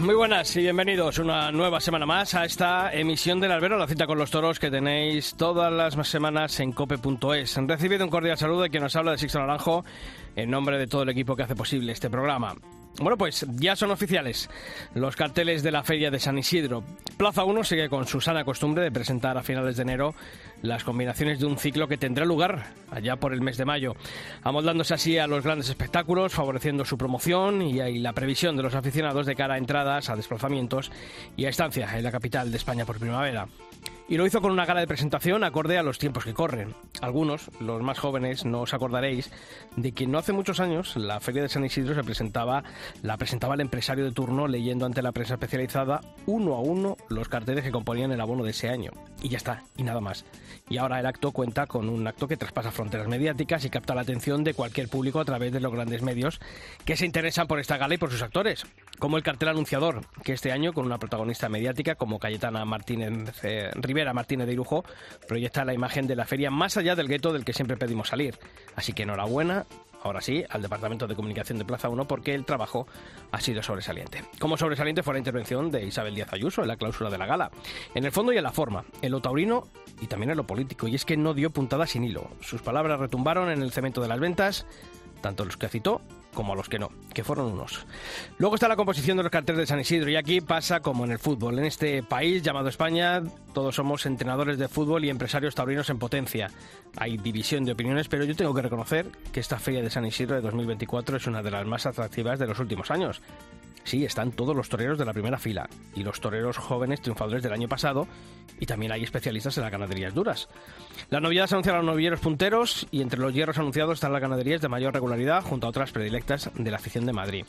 Muy buenas y bienvenidos una nueva semana más a esta emisión del Albero, la cita con los toros que tenéis todas las semanas en cope.es. Recibido un cordial saludo de quien nos habla de Sixto Naranjo en nombre de todo el equipo que hace posible este programa. Bueno, pues ya son oficiales los carteles de la Feria de San Isidro. Plaza 1 sigue con su sana costumbre de presentar a finales de enero las combinaciones de un ciclo que tendrá lugar allá por el mes de mayo, amoldándose así a los grandes espectáculos, favoreciendo su promoción y, la previsión de los aficionados de cara a entradas, a desplazamientos y a estancia en la capital de España por primavera. Y lo hizo con una gala de presentación acorde a los tiempos que corren. Algunos, los más jóvenes, no os acordaréis de que no hace muchos años la Feria de San Isidro se presentaba, la presentaba el empresario de turno leyendo ante la prensa especializada uno a uno los carteles que componían el abono de ese año. Y ya está, y nada más. Y ahora el acto cuenta con un acto que traspasa fronteras mediáticas y capta la atención de cualquier público a través de los grandes medios que se interesan por esta gala y por sus actores, como el cartel anunciador, que este año con una protagonista mediática como Cayetana Martínez eh, Rivera Martínez de Irujo proyecta la imagen de la feria más allá del gueto del que siempre pedimos salir. Así que enhorabuena ahora sí, al Departamento de Comunicación de Plaza 1 porque el trabajo ha sido sobresaliente. Como sobresaliente fue la intervención de Isabel Díaz Ayuso en la cláusula de la gala. En el fondo y en la forma, en lo taurino y también en lo político, y es que no dio puntada sin hilo. Sus palabras retumbaron en el cemento de las ventas, tanto los que citó como a los que no, que fueron unos. Luego está la composición de los carteles de San Isidro y aquí pasa como en el fútbol. En este país llamado España todos somos entrenadores de fútbol y empresarios taurinos en potencia. Hay división de opiniones, pero yo tengo que reconocer que esta feria de San Isidro de 2024 es una de las más atractivas de los últimos años. Sí, están todos los toreros de la primera fila y los toreros jóvenes triunfadores del año pasado y también hay especialistas en las ganaderías duras. Las novedades anuncian a los novilleros punteros y entre los hierros anunciados están las ganaderías de mayor regularidad junto a otras predilectas de la afición de Madrid.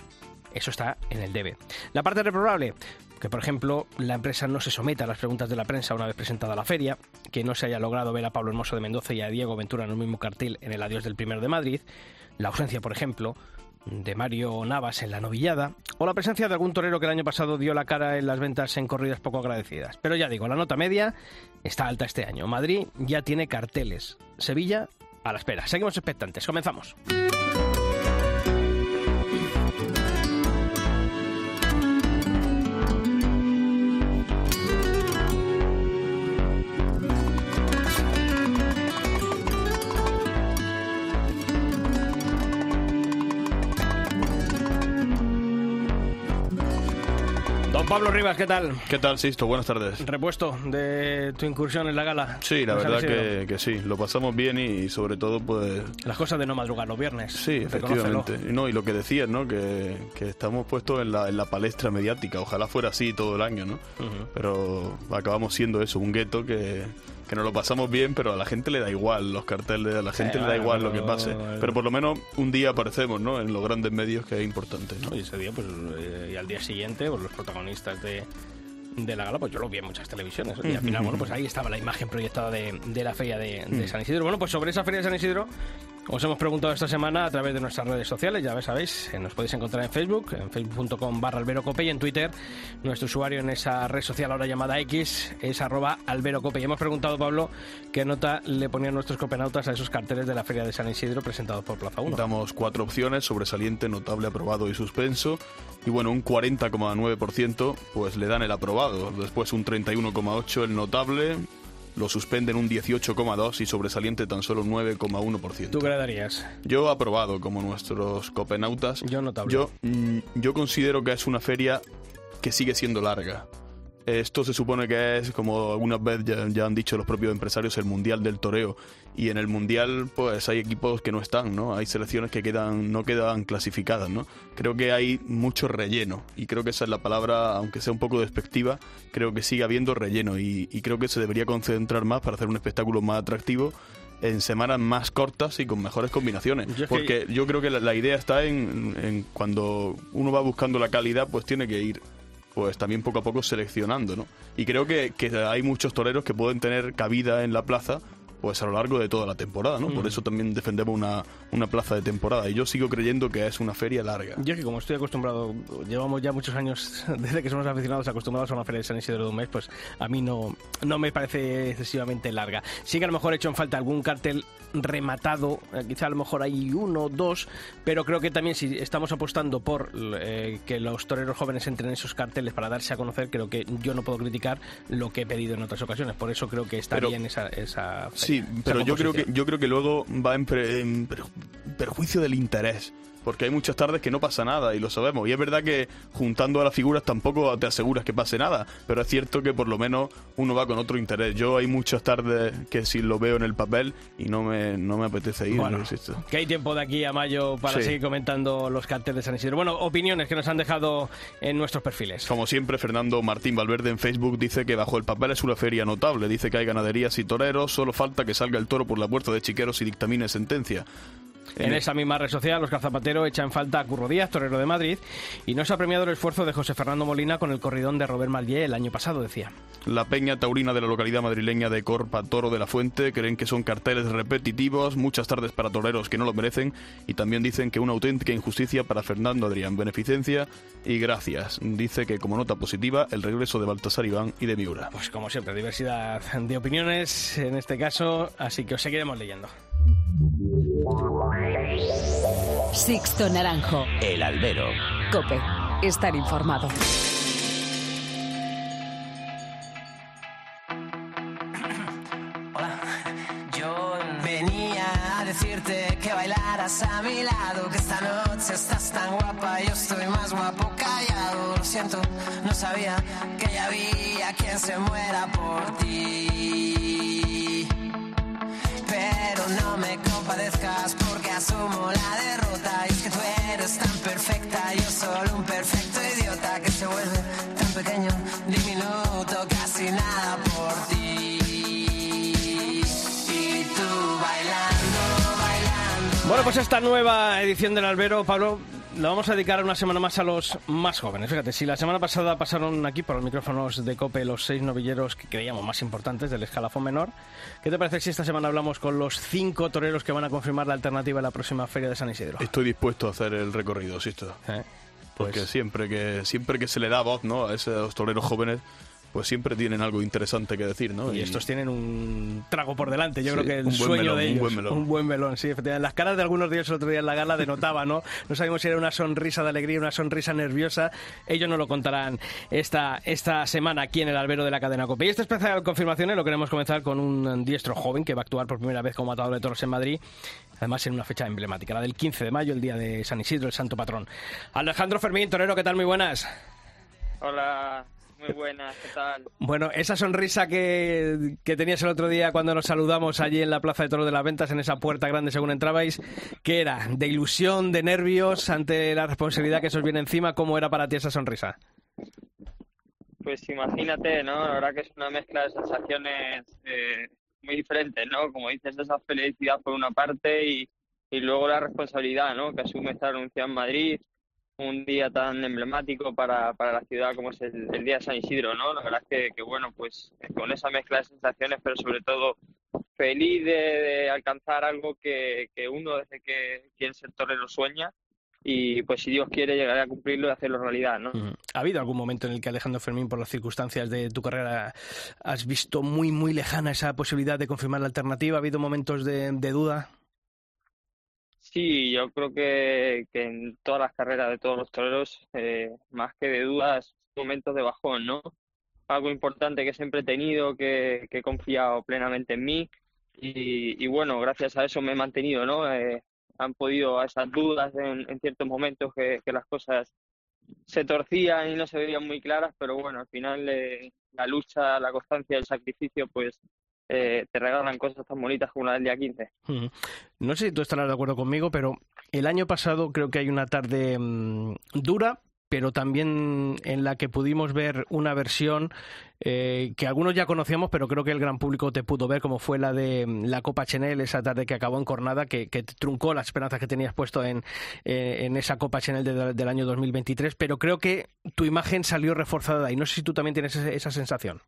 Eso está en el debe. La parte reprobable, que por ejemplo la empresa no se someta a las preguntas de la prensa una vez presentada la feria, que no se haya logrado ver a Pablo Hermoso de Mendoza y a Diego Ventura en el mismo cartel en el adiós del primero de Madrid, la ausencia, por ejemplo, de Mario Navas en la novillada, o la presencia de algún torero que el año pasado dio la cara en las ventas en corridas poco agradecidas. Pero ya digo, la nota media está alta este año. Madrid ya tiene carteles. Sevilla a la espera. Seguimos expectantes. Comenzamos. Pablo Rivas, ¿qué tal? ¿Qué tal, Sisto? Buenas tardes. Repuesto de tu incursión en la gala. Sí, la verdad que, que sí, lo pasamos bien y, sobre todo pues... Las cosas de no madrugar los viernes. Sí, efectivamente. No, y lo que decías, ¿no? Que, que estamos puestos en la, en la palestra mediática. Ojalá fuera así todo el año, ¿no? Pero acabamos siendo eso, un gueto que, que nos lo pasamos bien, pero a la gente le da igual los carteles, a la gente le da igual lo que pase. Pero por lo menos un día aparecemos, ¿no? En los grandes medios que es importante, ¿no? ¿no? Y ese día, pues, eh, y al día siguiente, pues, los protagonistas de, de la gala, pues yo lo vi en muchas televisiones. Y al final, bueno, pues ahí estaba la imagen proyectada de, de la feria de, de San Isidro. Bueno, pues sobre esa feria de San Isidro os hemos preguntado esta semana a través de nuestras redes sociales, ya sabéis, nos podéis encontrar en Facebook, en facebook.com barra alberocope y en Twitter, nuestro usuario en esa red social ahora llamada X es arroba alberocope. Y hemos preguntado, Pablo, qué nota le ponían nuestros copenautas a esos carteles de la feria de San Isidro presentados por Plaza 1. Damos cuatro opciones, sobresaliente, notable, aprobado y suspenso. Y bueno, un 40,9% pues le dan el aprobado. Después un 31,8% el notable. Lo suspenden un 18,2% y sobresaliente tan solo un 9,1%. ¿Tú qué le darías? Yo aprobado como nuestros copenautas. Yo notable. Yo, mm, yo considero que es una feria que sigue siendo larga. Esto se supone que es, como algunas veces ya, ya han dicho los propios empresarios, el Mundial del Toreo. Y en el Mundial, pues hay equipos que no están, ¿no? Hay selecciones que quedan, no quedan clasificadas, ¿no? Creo que hay mucho relleno. Y creo que esa es la palabra, aunque sea un poco despectiva, creo que sigue habiendo relleno. Y, y creo que se debería concentrar más para hacer un espectáculo más atractivo en semanas más cortas y con mejores combinaciones. Yo es que- Porque yo creo que la, la idea está en, en cuando uno va buscando la calidad, pues tiene que ir pues también poco a poco seleccionando, ¿no? Y creo que, que hay muchos toreros que pueden tener cabida en la plaza pues a lo largo de toda la temporada, ¿no? Por eso también defendemos una, una plaza de temporada. Y yo sigo creyendo que es una feria larga. Yo que como estoy acostumbrado, llevamos ya muchos años, desde que somos aficionados, acostumbrados a una feria de San Isidro de un mes, pues a mí no, no me parece excesivamente larga. Sí que a lo mejor he hecho en falta algún cartel rematado, eh, quizá a lo mejor hay uno, dos, pero creo que también si estamos apostando por eh, que los toreros jóvenes entren en esos carteles para darse a conocer, creo que yo no puedo criticar lo que he pedido en otras ocasiones. Por eso creo que está bien esa, esa feria. Sí, pero yo creo que yo creo que luego va en, perjuicio del interés porque hay muchas tardes que no pasa nada y lo sabemos. Y es verdad que juntando a las figuras tampoco te aseguras que pase nada, pero es cierto que por lo menos uno va con otro interés. Yo hay muchas tardes que sí lo veo en el papel y no me, no me apetece ir. Bueno, que hay tiempo de aquí a mayo para seguir comentando los carteles de San Isidro. Bueno, opiniones que nos han dejado en nuestros perfiles. Como siempre, Fernando Martín Valverde en Facebook dice que bajo el papel es una feria notable. Dice que hay ganaderías y toreros, solo falta que salga el toro por la puerta de Chiqueros y dictamine sentencia. En esa misma red social, Oscar Zapatero echa en falta a Curro Díaz, torero de Madrid, y no se ha premiado el esfuerzo de José Fernando Molina con el corridón de Robert Malier el año pasado, decía. La peña taurina de la localidad madrileña de Corpa Toro de la Fuente creen que son carteles repetitivos, muchas tardes para toreros que no lo merecen, y también dicen que una auténtica injusticia para Fernando Adrián. Beneficencia y gracias. Dice que como nota positiva, el regreso de Baltasar Iván y de Miura. Pues como siempre, diversidad de opiniones en este caso, así que os seguiremos leyendo. Sixto Naranjo. El albero. Cope. Estar informado. Hola. Yo venía a decirte que bailaras a mi lado, que esta noche estás tan guapa, yo estoy más guapo callado. Lo siento, no sabía que ya había quien se muera por ti. Pero no me compadezcas porque asumo la derrota. Y es que tú eres tan perfecta, yo solo un perfecto idiota que se vuelve tan pequeño, diminuto, casi nada por ti. Y tú bailando, bailando. Bueno, pues esta nueva edición del Albero, Pablo, la vamos a dedicar una semana más a los más jóvenes. Fíjate, si la semana pasada pasaron aquí por los micrófonos de COPE los seis novilleros que creíamos más importantes del escalafón menor, ¿qué te parece si esta semana hablamos con los cinco toreros que van a confirmar la alternativa en la próxima Feria de San Isidro? Estoy dispuesto a hacer el recorrido, sí, esto. ¿Eh? Porque Pues- siempre que siempre que se le da voz ¿no? a esos toreros jóvenes, pues siempre tienen algo interesante que decir, ¿no? Y estos tienen un trago por delante, yo Sí, creo que el un sueño melón, de un ellos. buen melón. Un buen melón, sí, efectivamente. Las caras de algunos de ellos el otro día en la gala denotaba, ¿no? No sabíamos si era una sonrisa de alegría, una sonrisa nerviosa. Ellos nos lo contarán esta, esta semana aquí en el albero de la cadena COPE. Y esta especial confirmaciones lo queremos comenzar con un diestro joven que va a actuar por primera vez como matador de toros en Madrid. Además, en una fecha emblemática, la del 15 de mayo, el día de San Isidro, el santo patrón. Alejandro Fermín, torero, ¿qué tal? Muy buenas. Hola, muy buenas, ¿qué tal? Bueno, esa sonrisa que, que tenías el otro día cuando nos saludamos allí en la Plaza de Toros de las Ventas, en esa puerta grande según entrabais, ¿qué era? ¿De ilusión, de nervios ante la responsabilidad que se os viene encima? ¿Cómo era para ti esa sonrisa? Pues imagínate, ¿no? La verdad que es una mezcla de sensaciones eh, muy diferentes, ¿no? Como dices, esa felicidad por una parte y, y luego la responsabilidad, ¿no? Que asume estar anunciado en Madrid, un día tan emblemático para, para la ciudad como es el, Día de San Isidro, ¿no? La verdad es que, bueno, pues con esa mezcla de sensaciones, pero sobre todo feliz de, alcanzar algo que, que uno desde que quiere ser torero sueña y pues si Dios quiere llegaré a cumplirlo y hacerlo realidad, ¿no? ¿Ha habido algún momento en el que Alejandro Fermín, por las circunstancias de tu carrera, has visto muy, muy lejana esa posibilidad de confirmar la alternativa? ¿Ha habido momentos de duda? Sí, yo creo que, que en todas las carreras de todos los toreros, eh, más que de dudas, momentos de bajón, ¿no? Algo importante que siempre he tenido, que, que he confiado plenamente en mí y, bueno, gracias a eso me he mantenido, ¿no? Eh, han podido a esas dudas en, en ciertos momentos que, que las cosas se torcían y no se veían muy claras, pero bueno, al final eh, la lucha, la constancia, el sacrificio, pues eh, te regalan cosas tan bonitas como la del día 15. Ujú. No sé si tú estarás de acuerdo conmigo, pero el año pasado creo que hay una tarde mm, dura, pero también en la que pudimos ver una versión eh, que algunos ya conocíamos, pero creo que el gran público te pudo ver, como fue la de mm, la Copa Chanel, esa tarde que acabó en Cornada, que, truncó las esperanzas que tenías puesto en, eh, en esa Copa Chanel del año 2023, pero creo que tu imagen salió reforzada ahí. No sé si tú también tienes esa sensación.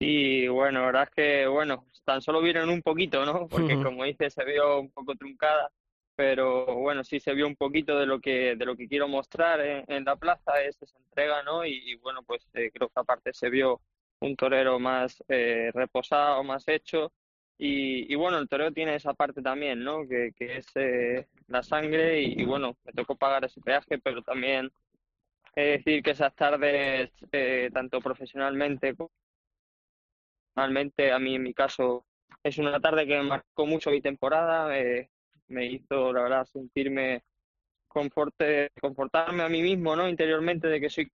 Sí, bueno, la verdad es que, bueno, tan solo vieron un poquito, ¿no? Porque como dices, se vio un poco truncada pero bueno, sí se vio un poquito de lo que, de lo que quiero mostrar en, la plaza, es esa entrega, ¿no? Y, bueno, pues eh, creo que aparte se vio un torero más eh, reposado, más hecho. Y, bueno, el torero tiene esa parte también, ¿no? Que, que es eh, la sangre y, bueno, me tocó pagar ese peaje, pero también es decir que esas tardes, tanto profesionalmente personalmente, a mí en mi caso, es una tarde que me marcó mucho mi temporada me hizo, la verdad, sentirme conforte, confortarme a mí mismo, ¿no? Interiormente de que soy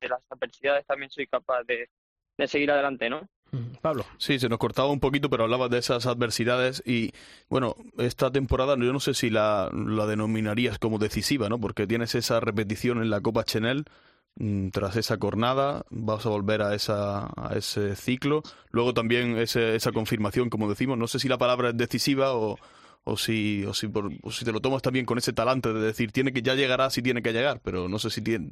de las adversidades también soy capaz de, de seguir adelante, ¿no? Pablo. Sí, se nos cortaba un poquito, pero hablabas de esas adversidades y, bueno, esta temporada yo no sé si la, la denominarías como decisiva, ¿no? Porque tienes esa repetición en la Copa Chenel, Mm, tras esa cornada vas a volver a, esa, a ese ciclo. Luego también ese, esa confirmación, como decimos, no sé si la palabra es decisiva o, o, si, o, si, si te lo tomas también con ese talante de decir, tiene que ya llegará si tiene que llegar, pero no sé si tiene,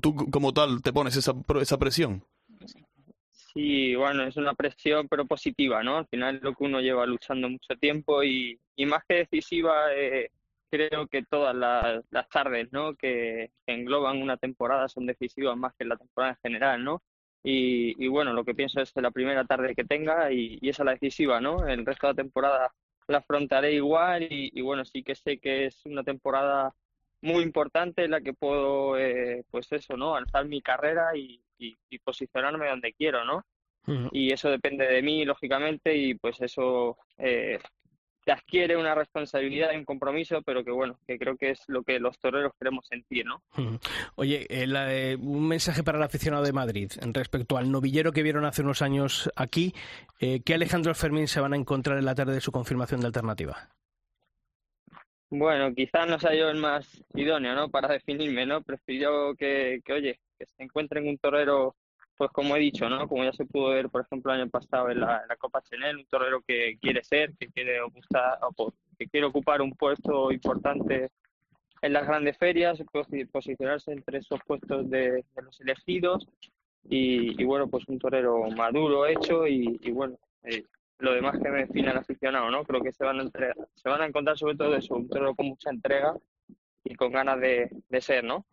tú como tal te pones esa, esa presión. Sí, bueno, es una presión pero positiva, ¿no? Al final es lo que uno lleva luchando mucho tiempo y, y más que decisiva, eh, creo que todas las, tardes ¿no? que, engloban una temporada son decisivas más que la temporada en general, ¿no? Y, bueno, lo que pienso es que la primera tarde que tenga y, esa es la decisiva, ¿no? El resto de la temporada la afrontaré igual y, bueno, sí que sé que es una temporada muy importante en la que puedo, eh, pues eso, ¿no? Alzar mi carrera y, posicionarme donde quiero, ¿no? Y eso depende de mí, lógicamente, y pues eso eh, adquiere una responsabilidad y un compromiso, pero que bueno, que creo que es lo que los toreros queremos sentir, ¿no? Oye, eh, eh, un mensaje para el aficionado de Madrid respecto al novillero que vieron hace unos años aquí, eh, ¿qué Alejandro Fermín se van a encontrar en la tarde de su confirmación de alternativa? Bueno, quizás no sea yo el más idóneo, ¿no? Para definirme, ¿no? Prefiero que, que oye, que se encuentren un torero pues como he dicho, ¿no? Como ya se pudo ver, por ejemplo, el año pasado en la, Copa Chanel, un torero que quiere ser, que quiere, ocupar un puesto importante en las grandes ferias, posicionarse entre esos puestos de, los elegidos y, bueno, pues un torero maduro, hecho y, bueno, eh, lo demás que me define al aficionado, ¿no? Creo que se van a, se van a encontrar sobre todo eso, un torero con mucha entrega y con ganas de, ser, ¿no?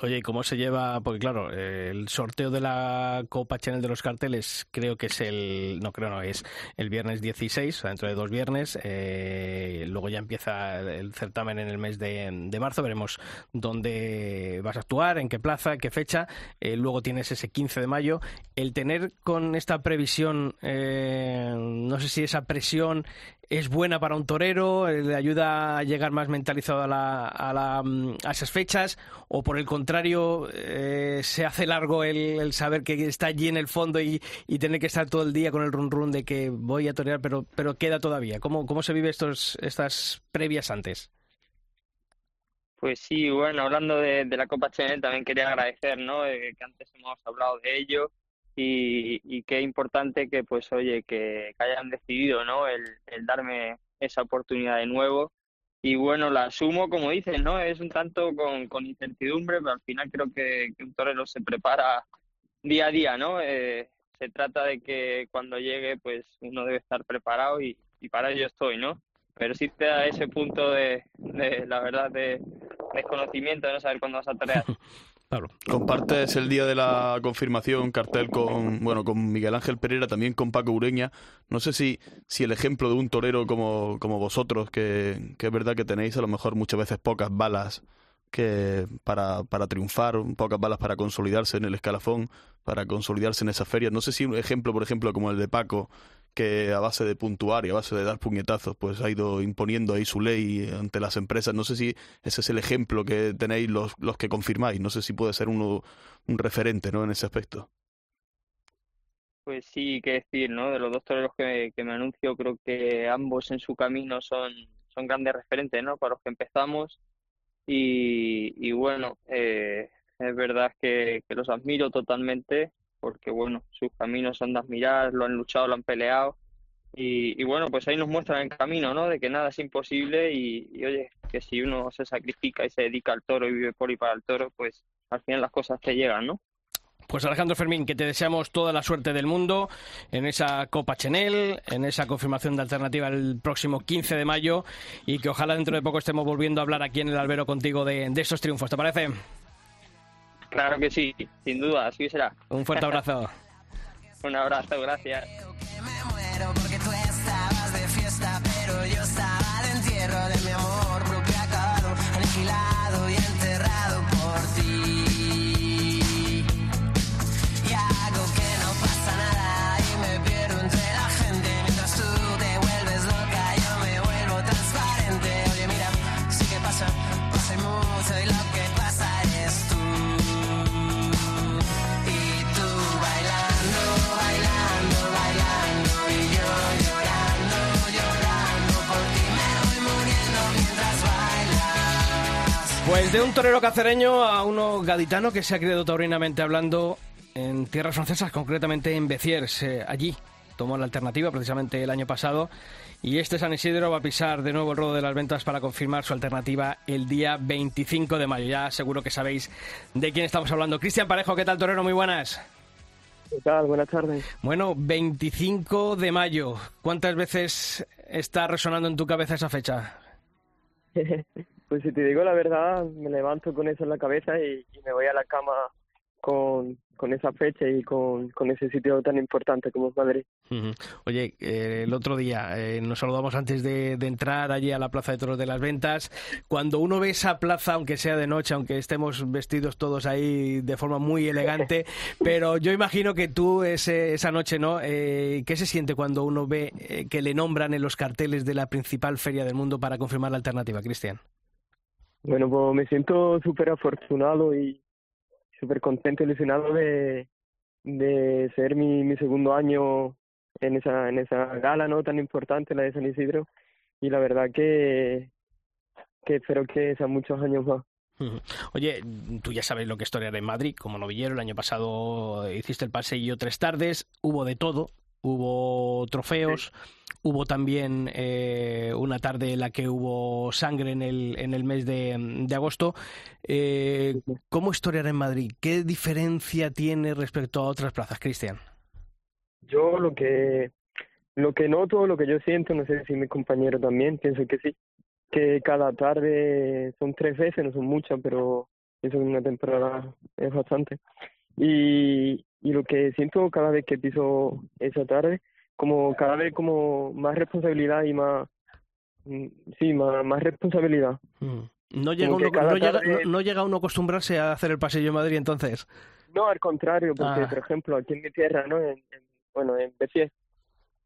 Oye, ¿y cómo se lleva? Porque claro, el sorteo de la Copa Channel de los carteles creo que es el, no creo, no, es el viernes 16, dentro de dos viernes. Eh, luego ya empieza el certamen en el mes de, marzo, veremos dónde vas a actuar, en qué plaza, en qué fecha. Eh, luego tienes ese 15 de mayo. El tener con esta previsión, eh, no sé si esa presión es buena para un torero, eh, le ayuda a llegar más mentalizado a, la, a, la, mm, a esas fechas, o por el contrario, eh, se hace largo el, saber que está allí en el fondo y, y, tener que estar todo el día con el run run de que voy a torear, pero, pero queda todavía. ¿Cómo, cómo se vive estos, estas previas antes? Pues sí, bueno, hablando de, la Copa Chanel, también quería agradecer, ¿no? Eh, que antes hemos hablado de ello y, qué importante que pues oye que, hayan decidido no el, darme esa oportunidad de nuevo. Y bueno la asumo como dices no es un tanto con, con incertidumbre pero al final creo que, un torero se prepara día a día no eh, se trata de que cuando llegue pues uno debe estar preparado y, y para ello estoy no pero sí te da ese punto de, de la verdad de desconocimiento de no saber cuándo vas a torear Compartes el día de la confirmación cartel con bueno con Miguel Ángel Pereira, también con Paco Ureña. No sé si, si el ejemplo de un torero como, como vosotros, que, que es verdad que tenéis a lo mejor muchas veces pocas balas que para, para triunfar, pocas balas para consolidarse en el escalafón, para consolidarse en esas ferias. No sé si un ejemplo, por ejemplo, como el de Paco, que a base de puntuar y a base de dar puñetazos, pues ha ido imponiendo ahí su ley ante las empresas. No sé si ese es el ejemplo que tenéis los, los que confirmáis. No sé si puede ser uno un referente ¿no? en ese aspecto. Pues sí, qué decir, ¿no? De los dos toreros que, que me anuncio, creo que ambos en su camino son, son grandes referentes, ¿no? Para los que empezamos. y, bueno, eh, es verdad que, que los admiro totalmente porque bueno, sus caminos son de admirar, lo han luchado, lo han peleado y, bueno, pues ahí nos muestran el camino, ¿no? De que nada es imposible y, oye, que si uno se sacrifica y se dedica al toro y vive por y para el toro, pues al final las cosas te llegan, ¿no? Pues Alejandro Fermín, que te deseamos toda la suerte del mundo en esa Copa Chenel, en esa confirmación de alternativa el próximo 15 de mayo y que ojalá dentro de poco estemos volviendo a hablar aquí en el albero contigo de, de estos triunfos. ¿Te parece? Claro que sí, sin duda, así será. Un fuerte abrazo. Un abrazo, gracias. Pues de un torero cacereño a uno gaditano que se ha criado taurinamente hablando en tierras francesas, concretamente en Béziers. Eh, allí tomó la alternativa precisamente el año pasado y este San Isidro va a pisar de nuevo el rodo de las ventas para confirmar su alternativa el día 25 de mayo. Ya seguro que sabéis de quién estamos hablando. Cristian Parejo, ¿qué tal torero? Muy buenas. ¿Qué tal? Buenas tardes. Bueno, 25 de mayo. ¿Cuántas veces está resonando en tu cabeza esa fecha? Pues si te digo la verdad, me levanto con eso en la cabeza y, me voy a la cama con, con esa fecha y con, con, ese sitio tan importante como es Madrid. Oye, eh, el otro día eh, nos saludamos antes de, entrar allí a la Plaza de Toros de las Ventas. Cuando uno ve esa plaza, aunque sea de noche, aunque estemos vestidos todos ahí de forma muy elegante, pero yo imagino que tú ese, esa noche, ¿no? Eh, ¿Qué se siente cuando uno ve que le nombran en los carteles de la principal feria del mundo para confirmar la alternativa, Cristian? Bueno, pues me siento súper afortunado y súper contento, ilusionado de, de ser mi, mi segundo año en esa, en esa gala no tan importante, la de San Isidro. Y la verdad que, que espero que sean muchos años más. Oye, tú ya sabes lo que es historia en Madrid, como novillero, el año pasado hiciste el paseillo tres tardes, hubo de todo, hubo trofeos, hubo también eh, una tarde en la que hubo sangre en el, en el mes de, agosto. Eh, ¿Cómo historiar en Madrid? ¿Qué diferencia tiene respecto a otras plazas, Cristian? Yo lo que lo que noto, lo que yo siento, no sé si mi compañero también, pienso que sí, que cada tarde son tres veces, no son muchas, pero eso en una temporada es bastante. Y, y lo que siento cada vez que piso esa tarde, como cada vez como más responsabilidad y más, mm, sí, más, más responsabilidad. Mm. No llega, uno, no, llega, no, llega uno a acostumbrarse a hacer el pasillo en Madrid entonces. No, al contrario, porque ah. por ejemplo aquí en mi tierra, ¿no? En, bueno, en Béziers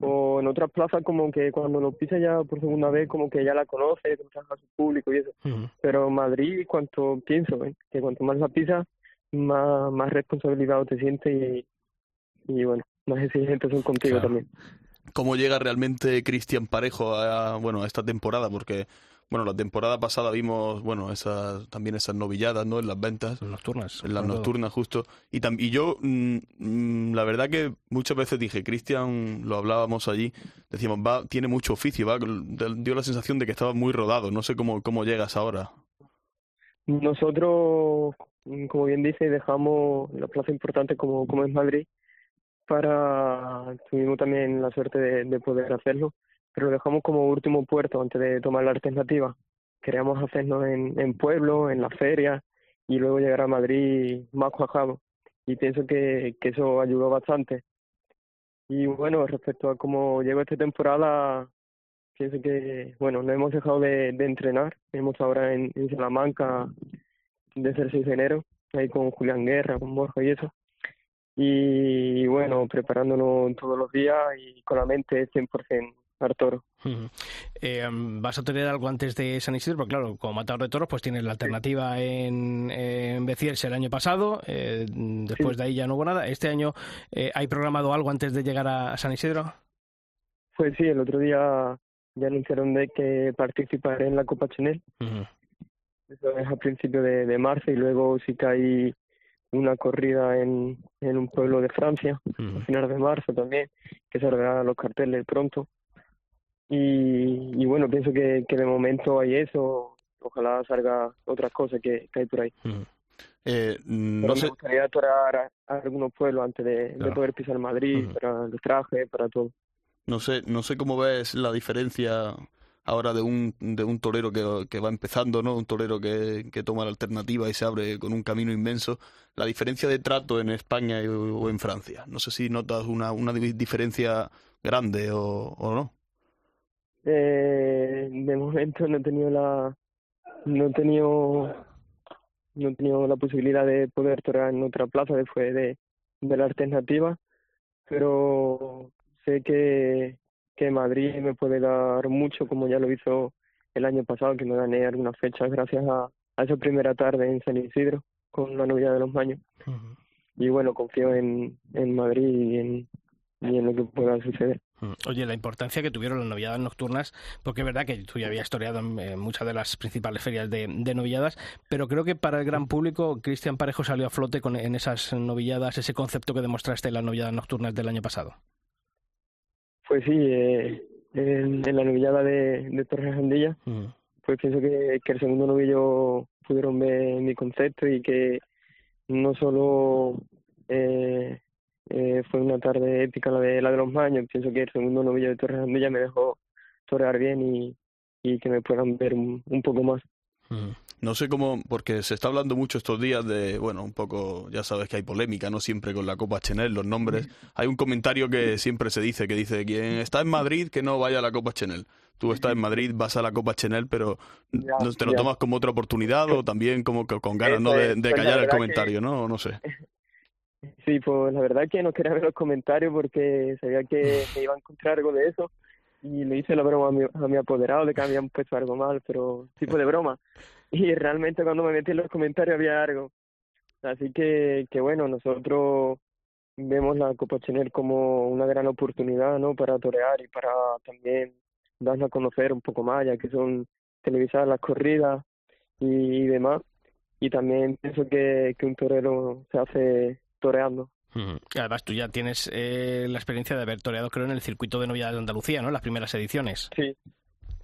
o en otras plazas como que cuando lo pisa ya por segunda vez como que ya la conoce, a su público y eso. Pero Madrid, cuanto pienso, ¿eh? que cuanto más la pisa, más, más responsabilidad te sientes y, y bueno, más exigentes son contigo también. ¿Cómo llega realmente Cristian Parejo a, bueno, a esta temporada? Porque bueno, la temporada pasada vimos, bueno, esas, también esas novilladas, ¿no? En las ventas. En nocturnas. En las nocturnas, justo. Y, y yo, mm, mm, la verdad que muchas veces dije, Cristian, lo hablábamos allí, decíamos, va, tiene mucho oficio, va, dio la sensación de que estaba muy rodado. No sé cómo, cómo llegas ahora. Nosotros, como bien dice, dejamos la plaza importante como, es Madrid para, tuvimos también la suerte de, poder hacerlo, pero lo dejamos como último puerto antes de tomar la alternativa. Queríamos hacernos en, en pueblo, en la feria y luego llegar a Madrid más cuajado. Y pienso que, eso ayudó bastante. Y bueno, respecto a cómo llegó esta temporada, pienso que, bueno, no hemos dejado de, entrenar. Hemos ahora en Salamanca desde el 6 de enero, ahí con Julián Guerra, con Borja y eso. Y bueno, preparándonos todos los días y con la mente 100% al toro. eh, ¿Vas a tener algo antes de San Isidro? Porque claro, como matador de toros, pues tienes la alternativa en, en el año pasado, eh, después de ahí ya no hubo nada. ¿Este año eh, hay programado algo antes de llegar a San Isidro? Pues sí, el otro día ya anunciaron de que participaré en la Copa Chanel. Eso es a principios de, de marzo y luego sí que hay una corrida en, en un pueblo de Francia, a finales de marzo también, que se los carteles pronto. Y, y bueno, pienso que, que de momento hay eso, ojalá salga otras cosas que, que hay por ahí. Eh, no me gustaría atorar a, algunos pueblos antes de, poder pisar Madrid, para el traje, para todo. No sé, no sé cómo ves la diferencia ahora de un, de un torero que, que va empezando, ¿no? Un torero que, que, toma la alternativa y se abre con un camino inmenso. La diferencia de trato en España o en Francia. No sé si notas una, una diferencia grande o, o no. Eh, de momento no he tenido la no he tenido no he tenido la posibilidad de poder torear en otra plaza después de, de la alternativa, pero sé que, que Madrid me puede dar mucho, como ya lo hizo el año pasado, que me gané algunas fechas gracias a, a esa primera tarde en San Isidro con la novia de los Maños. Y bueno, confío en, en Madrid y en, y en lo que pueda suceder. Oye, la importancia que tuvieron las noviadas nocturnas, porque es verdad que tú ya habías historiado en muchas de las principales ferias de, de novilladas, pero creo que para el gran público, Cristian Parejo salió a flote con, en esas novilladas, ese concepto que demostraste en las novilladas nocturnas del año pasado. Pues sí, eh, en, la novillada de, de Torres Andilla, mm. pues pienso que, que el segundo novillo pudieron ver mi concepto y que no solo eh, eh, fue una tarde épica la de la de los Maños. Pienso que el segundo novillo de Torres Andilla me dejó torear bien y, y que me puedan ver un, poco más. No sé cómo, porque se está hablando mucho estos días de, bueno, un poco, ya sabes que hay polémica, ¿no? Siempre con la Copa Chenel, los nombres. Hay un comentario que siempre se dice, que dice, quien está en Madrid, que no vaya a la Copa Chenel. Tú estás en Madrid, vas a la Copa Chenel, pero ¿te lo tomas como otra oportunidad o también como con ganas, ¿no? De, de callar el comentario, ¿no? No sé. Sí, pues la verdad que no quería ver los comentarios porque sabía que me iba a encontrar algo de eso y le hice la broma a mi, a mi apoderado de que habían puesto algo mal, pero tipo de broma. Y realmente cuando me metí en los comentarios había algo. Así que, que bueno, nosotros vemos la Copa Chanel como una gran oportunidad, ¿no? Para torear y para también darnos a conocer un poco más, ya que son televisadas las corridas y, demás. Y también pienso que, que un torero se hace toreando. Además, tú ya tienes eh, la experiencia de haber toreado, creo, en el circuito de Novia de Andalucía, ¿no? Las primeras ediciones. Sí.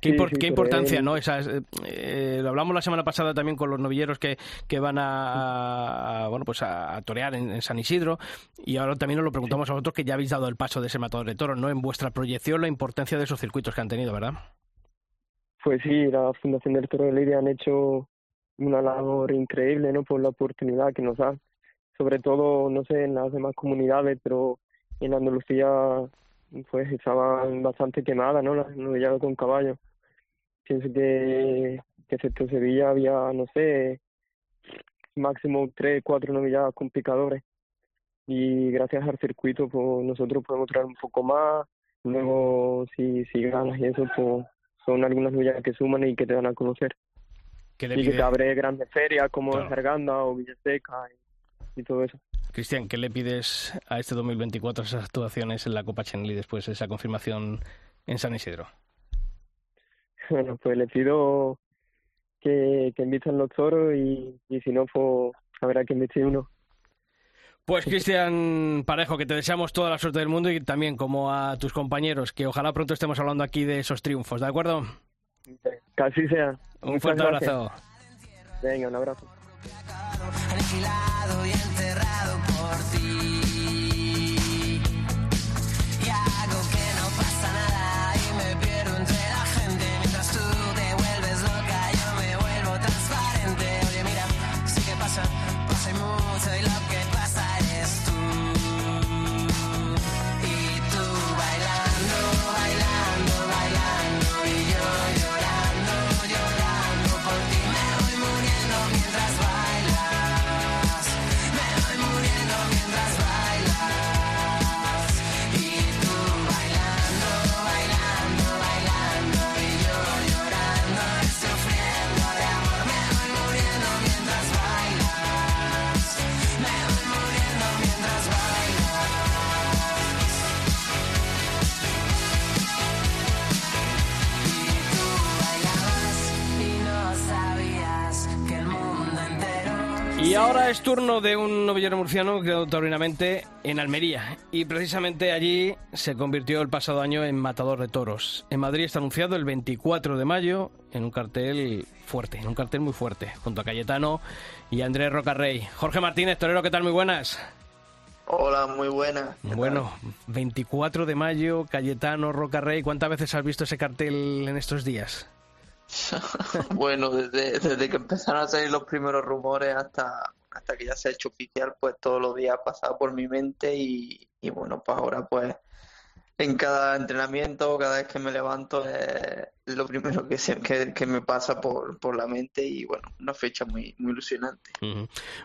¿Qué, ¿qué importancia, no? Esas, eh, eh, lo hablamos la semana pasada también con los novilleros que, que van a, bueno, pues a, torear en, San Isidro y ahora también nos lo preguntamos a vosotros que ya habéis dado el paso de ese matador de toros, ¿no? En vuestra proyección, la importancia de esos circuitos que han tenido, ¿verdad? Pues sí, la Fundación del Toro de Lidia han hecho una labor increíble, ¿no? Por la oportunidad que nos da sobre todo, no sé, en las demás comunidades, pero en Andalucía pues estaban bastante quemadas, ¿no? Las novilladas con caballos. Pienso que, que excepto Sevilla había, no sé, máximo tres, cuatro novilladas con picadores. Y gracias al circuito, pues nosotros podemos traer un poco más. Luego, si, si ganas y eso, pues son algunas novilladas que suman y que te dan a conocer. y que te abre grandes ferias como Zarganda o Villaseca y todo eso. Cristian, ¿qué le pides a este 2024 esas actuaciones en la Copa Chenli después de esa confirmación en San Isidro? Bueno, pues le pido que, que inviten los toros y, y si no, pues habrá que invitar uno. Pues Cristian Parejo, que te deseamos toda la suerte del mundo y también como a tus compañeros, que ojalá pronto estemos hablando aquí de esos triunfos, ¿de acuerdo? Casi sea. Un fuerte abrazo. Venga, un abrazo aniquilado y enterrado por ti. Turno de un novillero murciano que taurinamente en Almería. Y precisamente allí se convirtió el pasado año en matador de toros. En Madrid está anunciado el 24 de mayo en un cartel fuerte, en un cartel muy fuerte, junto a Cayetano y Andrés Rocarrey. Jorge Martínez, torero, ¿qué tal? Muy buenas. Hola, muy buenas. Bueno, 24 de mayo, Cayetano, Rocarrey. ¿Cuántas veces has visto ese cartel en estos días? bueno, desde, desde que empezaron a salir los primeros rumores hasta, hasta que ya se ha hecho oficial, pues todos los días ha pasado por mi mente y, bueno, pues ahora pues en cada entrenamiento, cada vez que me levanto, es lo primero que, se, que, me pasa por, por, la mente y bueno, una fecha muy, muy ilusionante.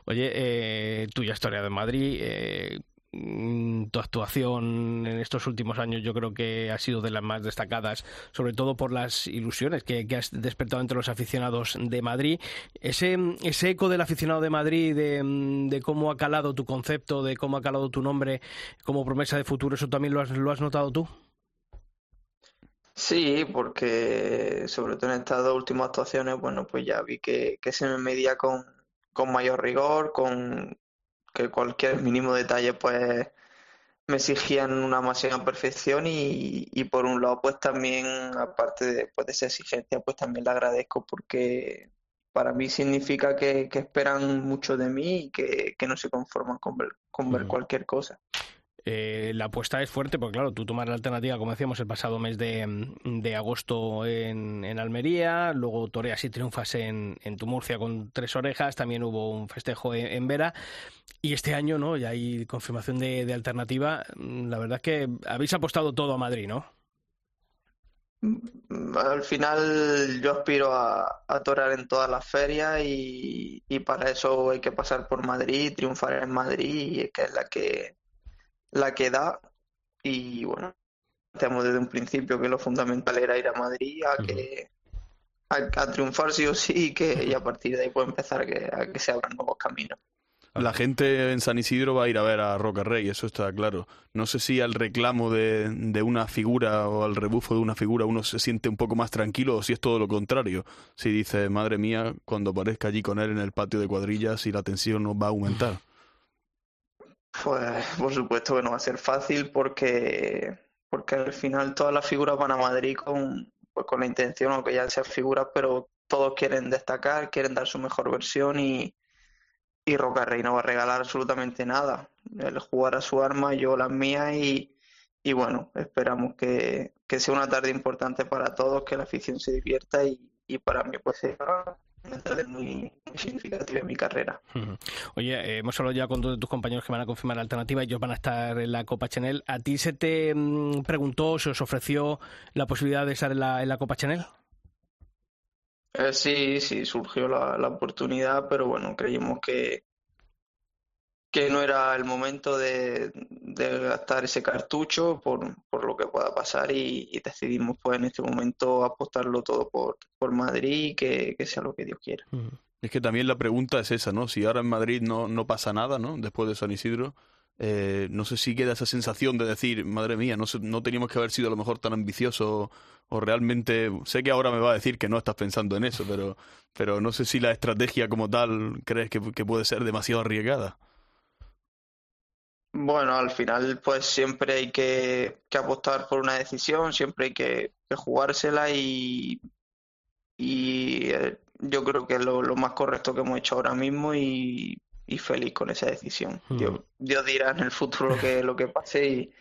Oye, eh, tuya historia de Madrid, eh, tu actuación en estos últimos años yo creo que ha sido de las más destacadas, sobre todo por las ilusiones que, has despertado entre los aficionados de Madrid. Ese, ese eco del aficionado de Madrid, de, cómo ha calado tu concepto, de cómo ha calado tu nombre como promesa de futuro, ¿eso también lo has, lo has notado tú? Sí, porque sobre todo en estas dos últimas actuaciones, bueno, pues ya vi que, que se me medía con, con mayor rigor, con, que cualquier mínimo detalle pues me exigían una máxima perfección y, y, por un lado pues también aparte de, pues, de esa exigencia pues también le agradezco porque para mí significa que, esperan mucho de mí y que, no se conforman con con ver cualquier cosa. Eh, la apuesta es fuerte porque, claro, tú tomas la alternativa, como decíamos, el pasado mes de, agosto en, Almería, luego toreas y triunfas en, en, tu Murcia con tres orejas, también hubo un festejo en, Vera, y este año, ¿no? Ya hay confirmación de, alternativa. La verdad es que habéis apostado todo a Madrid, ¿no? Al final yo aspiro a, a torear en todas las ferias y, y para eso hay que pasar por Madrid, triunfar en Madrid, que es la que la que da y bueno, desde un principio que lo fundamental era ir a Madrid a que a, triunfar sí o sí y, que, y a partir de ahí puede empezar a que, a que se abran nuevos caminos. La gente en San Isidro va a ir a ver a Roca Rey, eso está claro. No sé si al reclamo de, de, una figura o al rebufo de una figura uno se siente un poco más tranquilo o si es todo lo contrario. Si dice, madre mía, cuando aparezca allí con él en el patio de cuadrillas y la tensión nos va a aumentar. Pues por supuesto que no va a ser fácil porque, porque al final todas las figuras van a Madrid con, pues con la intención, aunque ya sean figuras, pero todos quieren destacar, quieren dar su mejor versión y, y Roca Rey no va a regalar absolutamente nada. Él jugará su arma, yo las mías y, y bueno, esperamos que, que sea una tarde importante para todos, que la afición se divierta y, y para mí pues sea muy, significativa en mi carrera. Oye, eh, hemos hablado ya con todos tus compañeros que van a confirmar la alternativa, ellos van a estar en la Copa Chanel. ¿A ti se te mm, preguntó, se os ofreció la posibilidad de estar en la, en la Copa Chanel? Eh, sí, sí, surgió la, la, oportunidad, pero bueno, creímos que, que no era el momento de, gastar ese cartucho por, por, lo que pueda pasar y, decidimos pues en este momento apostarlo todo por, por Madrid y que, sea lo que Dios quiera. Es que también la pregunta es esa, ¿no? Si ahora en Madrid no, no pasa nada, ¿no? Después de San Isidro, eh, no sé si queda esa sensación de decir, madre mía, no, no teníamos que haber sido a lo mejor tan ambiciosos o realmente, sé que ahora me va a decir que no estás pensando en eso, pero, pero no sé si la estrategia como tal crees que, que puede ser demasiado arriesgada. Bueno, al final pues siempre hay que, apostar por una decisión, siempre hay que, jugársela y, y eh, yo creo que es lo, más correcto que hemos hecho ahora mismo y, feliz con esa decisión. Hmm. Dios, dirá en el futuro lo que, lo que pase y,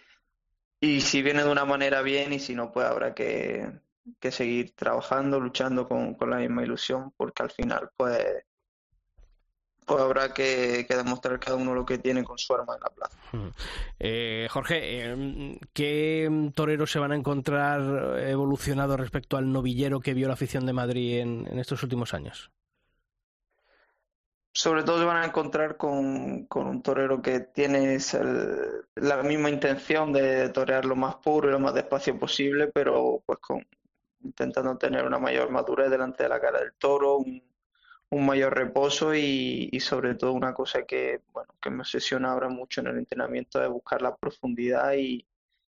y si viene de una manera bien y si no pues habrá que, que seguir trabajando, luchando con, con la misma ilusión porque al final pues pues habrá que, demostrar cada uno lo que tiene con su arma en la plaza. Eh, Jorge, em, ¿qué toreros se van a encontrar evolucionados respecto al novillero que vio la afición de Madrid en, estos últimos años? Sobre todo se van a encontrar con, un torero que tiene la misma intención de torear lo más puro y lo más despacio posible, pero pues con intentando tener una mayor madurez delante de la cara del toro, un, un mayor reposo y, y, sobre todo una cosa que, bueno, que me obsesiona ahora mucho en el entrenamiento es buscar la profundidad y,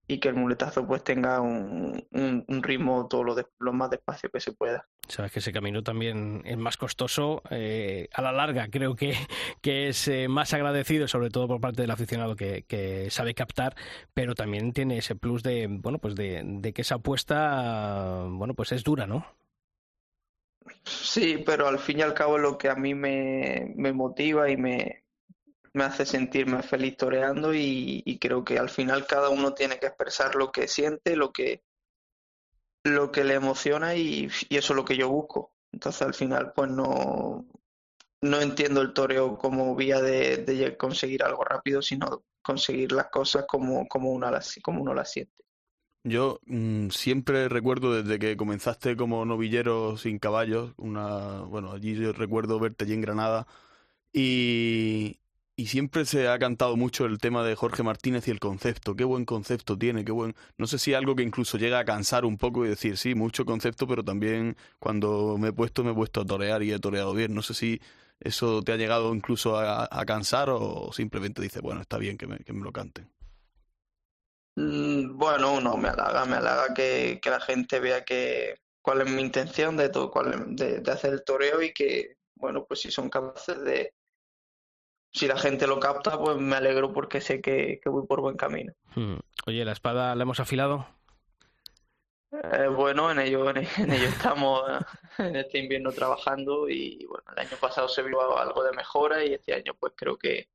y que el muletazo pues tenga un, un, ritmo todo lo, lo, más despacio que se pueda. Sabes que ese camino también es más costoso. Eh, a la larga creo que, que es eh, más agradecido, sobre todo por parte del aficionado que, que, sabe captar, pero también tiene ese plus de, bueno, pues de, de que esa apuesta, bueno, pues es dura, ¿no? Sí, pero al fin y al cabo lo que a mí me, me motiva y me, me hace sentirme feliz toreando y, y, creo que al final cada uno tiene que expresar lo que siente, lo que, lo que le emociona y, eso es lo que yo busco. Entonces al final pues no, no entiendo el toreo como vía de, de conseguir algo rápido, sino conseguir las cosas como, como, una, como uno las siente. Yo mmm, siempre recuerdo desde que comenzaste como novillero sin caballos, una, bueno, allí yo recuerdo verte allí en Granada y, y siempre se ha cantado mucho el tema de Jorge Martínez y el concepto. Qué buen concepto tiene, qué buen. No sé si algo que incluso llega a cansar un poco y decir, sí, mucho concepto, pero también cuando me he puesto, me he puesto a torear y he toreado bien. No sé si eso te ha llegado incluso a, a cansar o simplemente dices, bueno, está bien que me, que me lo canten. Mm, bueno, no, me halaga, me halaga que, que la gente vea que cuál es mi intención de todo, cuál de, de hacer el toreo y que, bueno, pues si son capaces de, si la gente lo capta, pues me alegro porque sé que, que voy por buen camino. Hmm. Oye, ¿la espada la hemos afilado? Eh, bueno, en ello, en, ello estamos en este invierno trabajando y bueno, el año pasado se vio algo de mejora y este año pues creo que,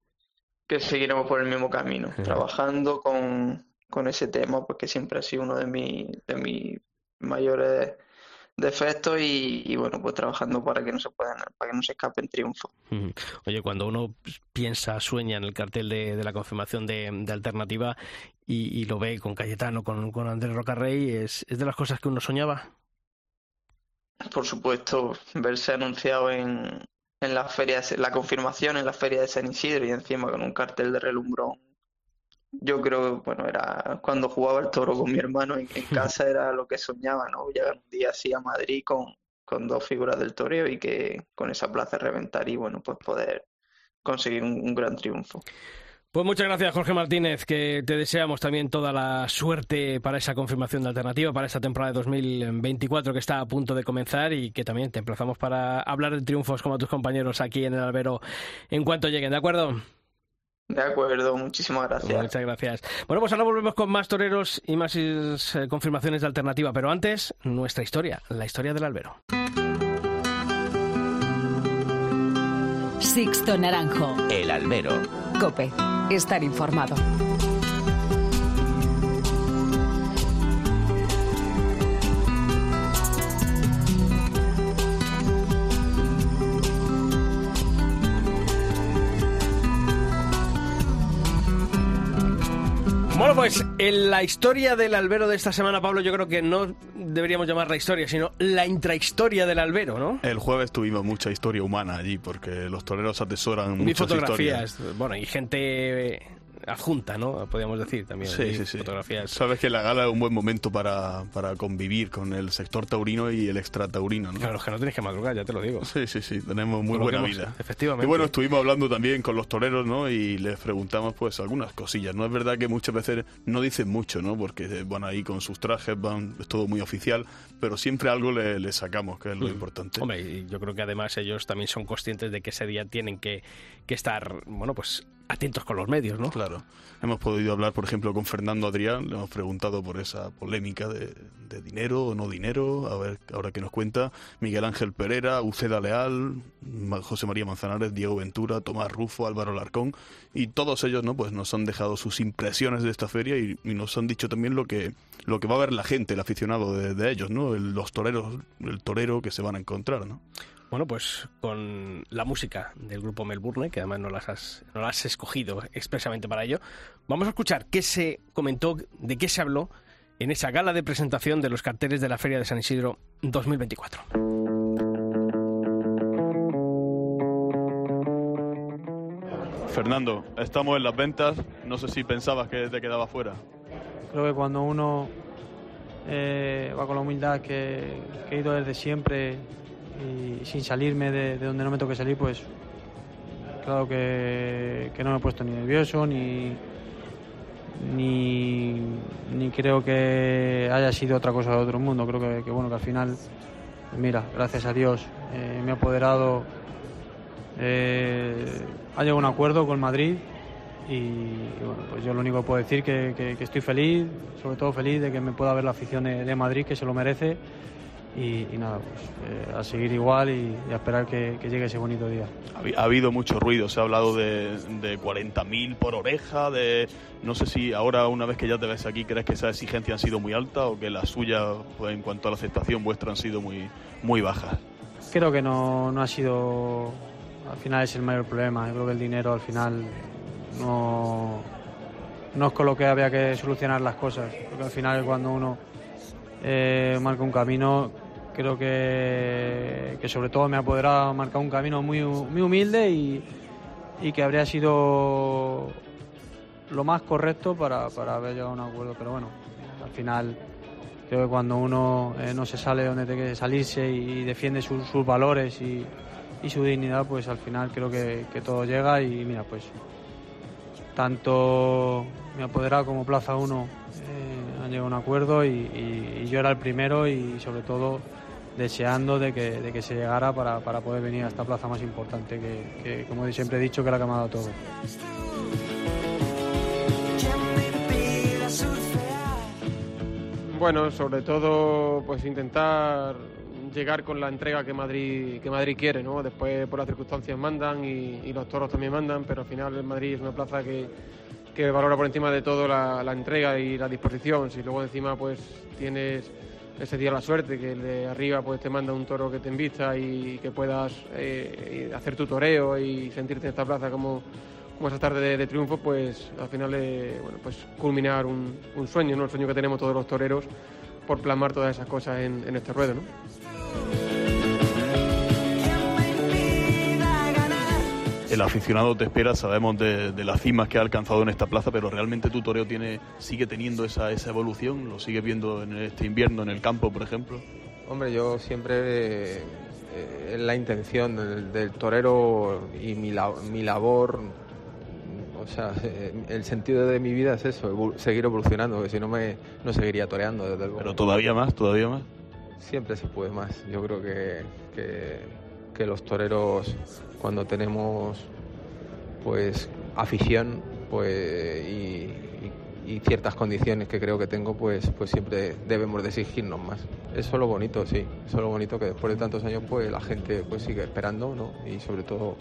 que seguiremos por el mismo camino, Ujú. trabajando con, con ese tema, porque siempre ha sido uno de, mi, de mis mayores defectos y, y bueno, pues trabajando para que no se puedan, para que no se escapen triunfos. Hmm. Oye, cuando uno piensa, sueña en el cartel de, de la confirmación de, de alternativa y, y lo ve con Cayetano, con, con Andrés Rocarrey, ¿es, ¿es de las cosas que uno soñaba? Por supuesto, verse anunciado en, en la feria, la confirmación en la feria de San Isidro y encima con un cartel de relumbrón. Yo creo bueno, era cuando jugaba el toro con mi hermano en, en casa, era lo que soñaba, ¿no? Llegar un día así a Madrid con, con dos figuras del toreo y que con esa plaza reventar y, bueno, pues poder conseguir un, un gran triunfo. Pues muchas gracias, Jorge Martínez, que te deseamos también toda la suerte para esa confirmación de alternativa, para esta temporada de 2024 que está a punto de comenzar y que también te emplazamos para hablar de triunfos como tus compañeros aquí en el albero en cuanto lleguen, ¿de acuerdo? De acuerdo, muchísimas gracias. Muchas gracias. Bueno, pues ahora volvemos con más toreros y más eh, confirmaciones de alternativa, pero antes, nuestra historia, la historia del albero. Sixto Naranjo. El albero. Cope. Estar informado. Bueno, pues en la historia del albero de esta semana, Pablo, yo creo que no deberíamos llamarla historia, sino la intrahistoria del albero, ¿no? El jueves tuvimos mucha historia humana allí porque los toreros atesoran Vi muchas fotografías, historias. bueno, y gente eh, adjunta, ¿no? Podríamos decir también. Sí, sí, sí. Fotografías. Sabes que la gala es un buen momento para, para convivir con el sector taurino y el extra taurino, ¿no? Claro, es que no tienes que madrugar, ya te lo digo. Sí, sí, sí, tenemos muy buena hemos- vida. efectivamente. Y bueno, estuvimos hablando también con los toreros, ¿no? Y les preguntamos pues algunas cosillas. No es verdad que muchas veces no dicen mucho, ¿no? Porque van ahí con sus trajes, van, es todo muy oficial, pero siempre algo le, le sacamos, que es lo importante. Mm. Hombre, y yo creo que además ellos también son conscientes de que ese día tienen que, que estar, bueno, pues atentos con los medios, ¿no? Claro. Hemos podido hablar, por ejemplo, con Fernando Adrián, le hemos preguntado por esa polémica de, de dinero o no dinero, a ver ahora que nos cuenta, Miguel Ángel Pereira, Uceda Leal, José María Manzanares, Diego Ventura, Tomás Rufo, Álvaro Larcón, y todos ellos no pues nos han dejado sus impresiones de esta feria y, y nos han dicho también lo que lo que va a ver la gente, el aficionado de, de ellos, ¿no? El- los toreros, el torero que se van a encontrar, ¿no? Bueno, pues con la música del grupo Melbourne, que además no las has, no las has escogido expresamente para ello, vamos a escuchar qué se comentó, de qué se habló en esa gala de presentación de los carteles de la Feria de San Isidro 2024. Fernando, estamos en las ventas, no sé si pensabas que te quedaba fuera. Creo que cuando uno eh, va con la humildad que, que he ido desde siempre y sin salirme de, de donde no me toque salir, pues claro que, no me he puesto ni nervioso ni, ni, creo que haya sido otra cosa de otro mundo. Creo que, bueno que al final mira, gracias a Dios, eh, me ha apoderado, eh, ha llegado un acuerdo con Madrid y, bueno, pues yo lo único que puedo decir que, que, estoy feliz, sobre todo feliz de que me pueda ver la afición de Madrid, que se lo merece y, y nada, pues eh, a seguir igual y, y a esperar que, que llegue ese bonito día. Ha, ha habido mucho ruido, se ha hablado de, de 40.000 por oreja, de no sé si ahora una vez que ya te ves aquí crees que esas exigencias han sido muy altas o que las suyas pues, en cuanto a la aceptación vuestra han sido muy, muy bajas. Creo que no, no ha sido, al final es el mayor problema, yo creo que el dinero al final no, no es con lo que había que solucionar las cosas, porque al final cuando uno eh, marca un camino, creo que, que sobre todo me ha apoderado marcar un camino muy, muy humilde y, y que habría sido lo más correcto para, para haber llegado a un acuerdo, pero bueno, al final creo que cuando uno eh, no se sale donde tiene que salirse y defiende sus, valores y, y, su dignidad, pues al final creo que, todo llega y mira, pues tanto mi apoderado como Plaza 1 eh, han llegado a un acuerdo y, yo era el primero y sobre todo deseando de que, de que se llegara para, para, poder venir a esta plaza más importante que, que, como siempre he dicho, que la que ha dado todo. Bueno, sobre todo pues intentar llegar con la entrega que Madrid, que Madrid quiere, ¿no? Después por las circunstancias mandan y, y los toros también mandan, pero al final el Madrid es una plaza que, que valora por encima de todo la, entrega y la disposición. Si luego encima pues tienes ese día la suerte que el de arriba pues te manda un toro que te invita y que puedas eh, hacer tu toreo y sentirte en esta plaza como, como esa tarde de, triunfo, pues al final eh, bueno, pues culminar un, un, sueño, ¿no? el sueño que tenemos todos los toreros por plasmar todas esas cosas en, este ruedo. El aficionado te espera, sabemos de, de, las cimas que ha alcanzado en esta plaza, pero realmente tu toreo tiene, sigue teniendo esa, esa evolución, lo sigues viendo en este invierno en el campo, por ejemplo. Hombre, yo siempre eh, eh, la intención del, del, torero y mi, la, mi labor o sea, el sentido de mi vida es eso, seguir evolucionando, porque si no me no seguiría toreando, desde luego. Pero todavía más, todavía más. Siempre se puede más. Yo creo que, que, que los toreros, cuando tenemos pues afición pues y, ciertas condiciones que creo que tengo, pues, pues siempre debemos de exigirnos más. Eso es lo bonito, sí. Eso es lo bonito que después de tantos años pues la gente pues sigue esperando, ¿no? Y sobre todo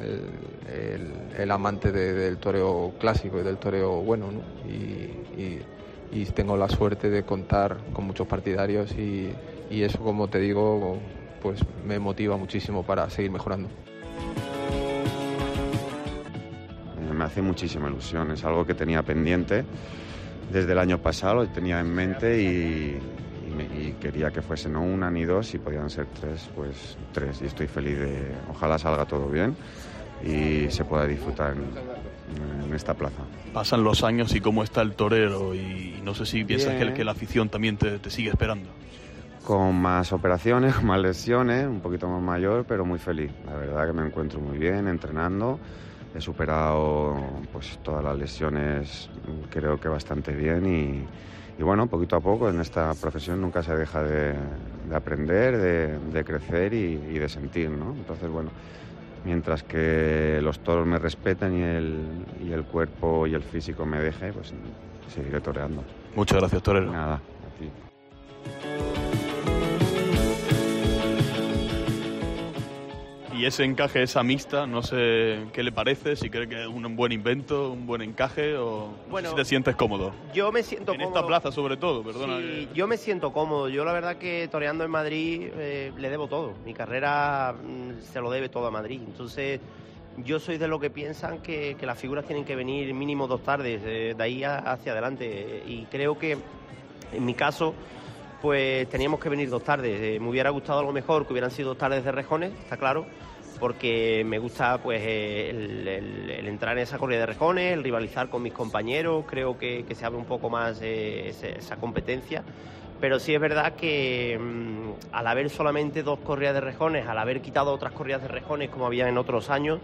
el, el, amante de, del toreo clásico y del toreo bueno, ¿no? y, y, y, tengo la suerte de contar con muchos partidarios y, y, eso, como te digo, pues me motiva muchísimo para seguir mejorando. Me hace muchísima ilusión, es algo que tenía pendiente desde el año pasado, lo tenía en mente y, y quería que fuese no una ni dos, si podían ser tres, pues tres. Y estoy feliz de, ojalá salga todo bien y se pueda disfrutar en, en esta plaza. Pasan los años y cómo está el torero y no sé si piensas que, que la afición también te, te sigue esperando con más operaciones, con más lesiones, un poquito más mayor, pero muy feliz. La verdad que me encuentro muy bien entrenando. He superado pues todas las lesiones, creo que bastante bien y, y bueno, poquito a poco en esta profesión nunca se deja de, de aprender, de, de crecer y, y, de sentir, ¿no? Entonces, bueno, mientras que los toros me respeten y el, y el cuerpo y el físico me deje, pues seguiré toreando. Muchas gracias, torero. Nada, a ti. Y ese encaje, esa mixta, no sé qué le parece, si cree que es un buen invento, un buen encaje o bueno, si te sientes cómodo. Yo me siento en cómodo. esta plaza sobre todo, perdona. Sí, yo me siento cómodo. Yo la verdad que toreando en Madrid eh, le debo todo. Mi carrera mm, se lo debe todo a Madrid. Entonces yo soy de los que piensan que, que las figuras tienen que venir mínimo dos tardes, eh, de ahí a, hacia adelante. Y creo que en mi caso pues teníamos que venir dos tardes. Eh, me hubiera gustado a lo mejor que hubieran sido dos tardes de rejones, está claro porque me gusta pues el, el, entrar en esa corrida de rejones, el rivalizar con mis compañeros, creo que, que se abre un poco más eh, esa competencia. Pero sí es verdad que mmm, al haber solamente dos corridas de rejones, al haber quitado otras corridas de rejones como había en otros años,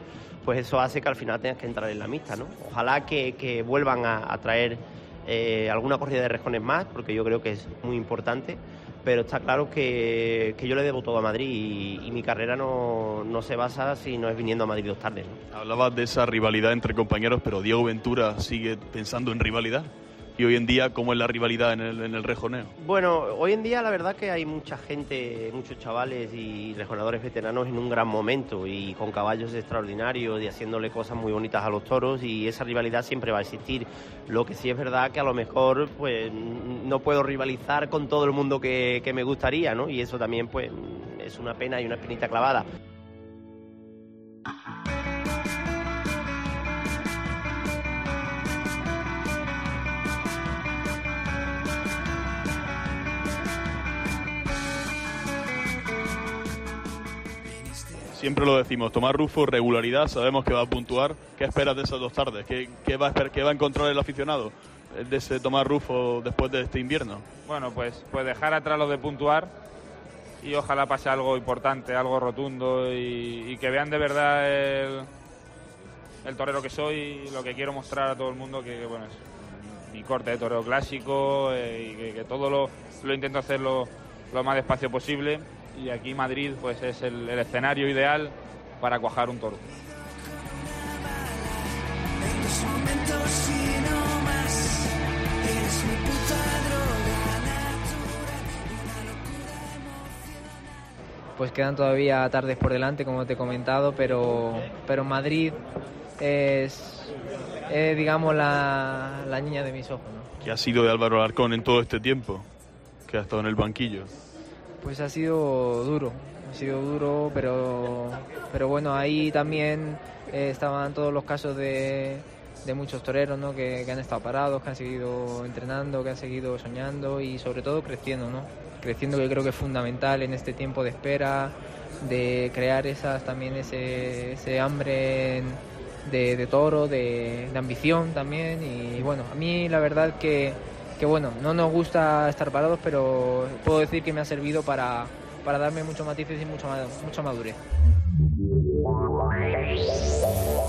pues eso hace que al final tengas que entrar en la mixta, ¿no? Ojalá que, vuelvan a traer eh, alguna corrida de rejones más, porque yo creo que es muy importante pero está claro que, que yo le debo todo a Madrid y, mi carrera no, no, se basa si no es viniendo a Madrid dos tardes. Hablabas de esa rivalidad entre compañeros, pero Diego Ventura sigue pensando en rivalidad y hoy en día cómo es la rivalidad en el, en el rejoneo? Bueno, hoy en día la verdad que hay mucha gente, muchos chavales y rejonadores veteranos en un gran momento y con caballos extraordinarios y haciéndole cosas muy bonitas a los toros y esa rivalidad siempre va a existir. Lo que sí es verdad que a lo mejor pues no puedo rivalizar con todo el mundo que, que me gustaría, ¿no? Y eso también pues es una pena y una espinita clavada. Siempre lo decimos, Tomás Rufo, regularidad, sabemos que va a puntuar. ¿Qué esperas de esas dos tardes? ¿Qué, va, a encontrar el aficionado de ese Tomás Rufo después de este invierno? Bueno, pues, pues dejar atrás lo de puntuar y ojalá pase algo importante, algo rotundo y, que vean de verdad el, el, torero que soy lo que quiero mostrar a todo el mundo, que, que bueno, es mi corte de torero clásico eh, y que, que todo lo, lo intento hacer lo, lo más despacio posible y aquí Madrid pues es el, el, escenario ideal para cuajar un toro. Pues quedan todavía tardes por delante, como te he comentado, pero, pero Madrid es, es digamos, la, la, niña de mis ojos. ¿no? ¿Qué ha sido de Álvaro Alarcón en todo este tiempo que ha estado en el banquillo? Pues ha sido duro, ha sido duro, pero, pero bueno, ahí también eh, estaban todos los casos de, de muchos toreros ¿no? que, que, han estado parados, que han seguido entrenando, que han seguido soñando y sobre todo creciendo, ¿no? creciendo que creo que es fundamental en este tiempo de espera, de crear esas también ese, ese hambre de, de toro, de, de, ambición también y bueno, a mí la verdad que que bueno, no nos gusta estar parados, pero puedo decir que me ha servido para, para darme muchos matices y mucha, mucha madurez.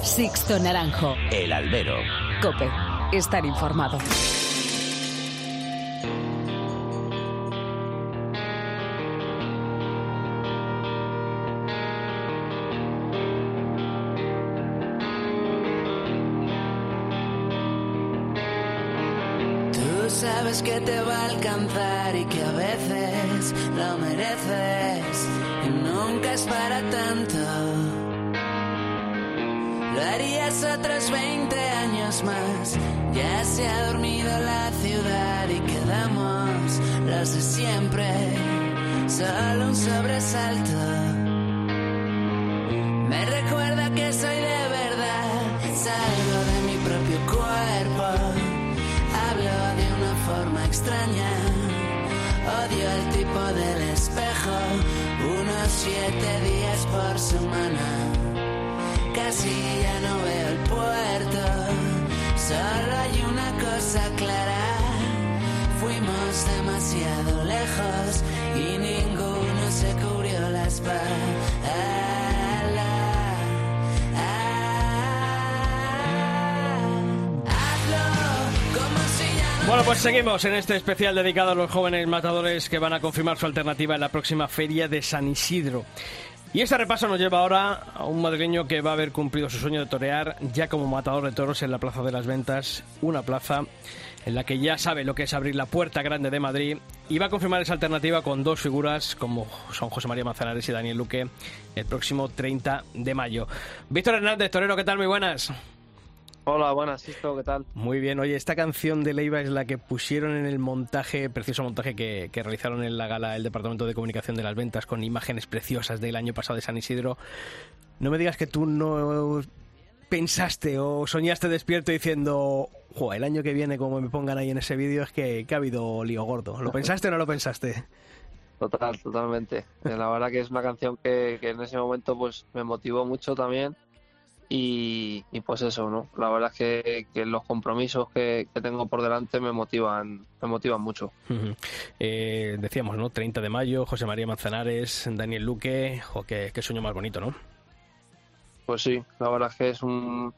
Sixto Naranjo. El albero. Cope. Estar informado. Que te va a alcanzar y que a veces lo mereces y nunca es para tanto. Lo harías otros 20 años más. Ya se ha dormido la ciudad y quedamos los de siempre. Solo un sobresalto. Odio el tipo del espejo. Unos siete días por semana. Casi ya no veo el puerto. Solo hay una cosa clara. Fuimos demasiado lejos y ninguno se cubrió la espalda. Bueno, pues seguimos en este especial dedicado a los jóvenes matadores que van a confirmar su alternativa en la próxima feria de San Isidro. Y este repaso nos lleva ahora a un madrileño que va a haber cumplido su sueño de torear ya como matador de toros en la Plaza de las Ventas, una plaza en la que ya sabe lo que es abrir la puerta grande de Madrid y va a confirmar esa alternativa con dos figuras como son José María Manzanares y Daniel Luque el próximo 30 de mayo. Víctor Hernández, torero, ¿qué tal? Muy buenas. Hola, buenas, Sisto, ¿qué tal? Muy bien, oye, esta canción de Leiva es la que pusieron en el montaje, precioso montaje que, que, realizaron en la gala el Departamento de Comunicación de las Ventas con imágenes preciosas del año pasado de San Isidro. No me digas que tú no pensaste o soñaste despierto diciendo, el año que viene como me pongan ahí en ese vídeo es que, que ha habido lío gordo. ¿Lo pensaste o no lo pensaste? Total, totalmente. La verdad que es una canción que, que en ese momento pues me motivó mucho también y, y, pues eso, ¿no? La verdad es que, que los compromisos que, que, tengo por delante me motivan, me motivan mucho. Uh -huh. eh, decíamos, ¿no? 30 de mayo, José María Manzanares, Daniel Luque, jo, qué, qué, sueño más bonito, ¿no? Pues sí, la verdad es que es un,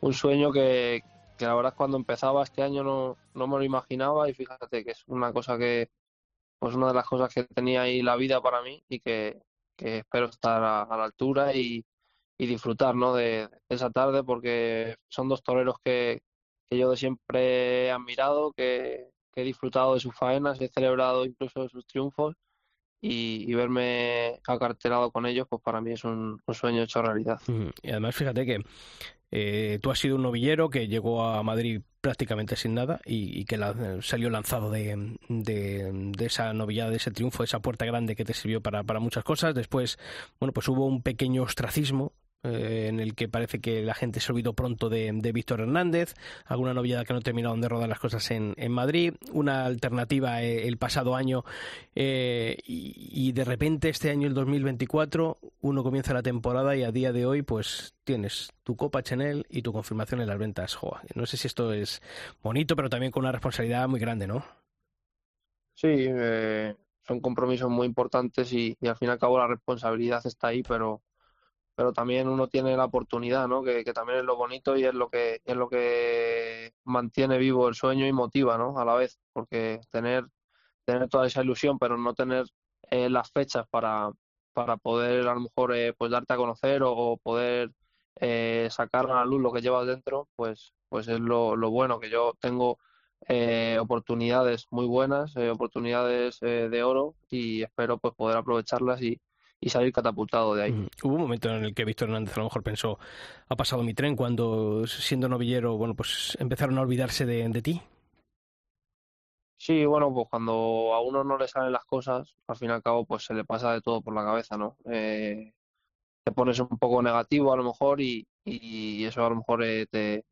un sueño que, que, la verdad es cuando empezaba este año no, no me lo imaginaba y fíjate que es una cosa que pues una de las cosas que tenía ahí la vida para mí y que, que espero estar a, a la altura y, y disfrutar ¿no? de, de esa tarde porque son dos toreros que, que yo de siempre he admirado, que, he disfrutado de sus faenas, he celebrado incluso sus triunfos y, verme acartelado con ellos, pues para mí es un, sueño hecho realidad. Y además, fíjate que eh, tú has sido un novillero que llegó a Madrid prácticamente sin nada y, y que la- salió lanzado de, de, de esa novillada, de ese triunfo, de esa puerta grande que te sirvió para, para muchas cosas. Después, bueno, pues hubo un pequeño ostracismo eh, en el que parece que la gente se olvidó pronto de, de Víctor Hernández, alguna novillada que no terminaron de rodar las cosas en, en Madrid, una alternativa eh, el pasado año eh, y, de repente este año, el 2024, uno comienza la temporada y a día de hoy pues tienes tu Copa Chanel y tu confirmación en las ventas Joa. No sé si esto es bonito, pero también con una responsabilidad muy grande, ¿no? Sí, son compromisos muy importantes y, y al fin y al cabo la responsabilidad está ahí, pero, pero también uno tiene la oportunidad, ¿no? Que, que también es lo bonito y es lo que, es lo que mantiene vivo el sueño y motiva, ¿no? A la vez, porque tener, tener toda esa ilusión, pero no tener eh, las fechas para, para poder a lo mejor eh, pues darte a conocer o, poder eh, sacar a la luz lo que llevas dentro, pues, pues es lo, lo bueno, que yo tengo eh, oportunidades muy buenas, eh, oportunidades eh, de oro y espero pues poder aprovecharlas y, y salir catapultado de ahí. Hubo un momento en el que Víctor Hernández a lo mejor pensó, ha pasado mi tren cuando siendo novillero, bueno, pues empezaron a olvidarse de, de ti. Sí, bueno, pues cuando a uno no le salen las cosas, al fin y al cabo, pues se le pasa de todo por la cabeza, ¿no? Eh, te pones un poco negativo a lo mejor y, y eso a lo mejor eh, te,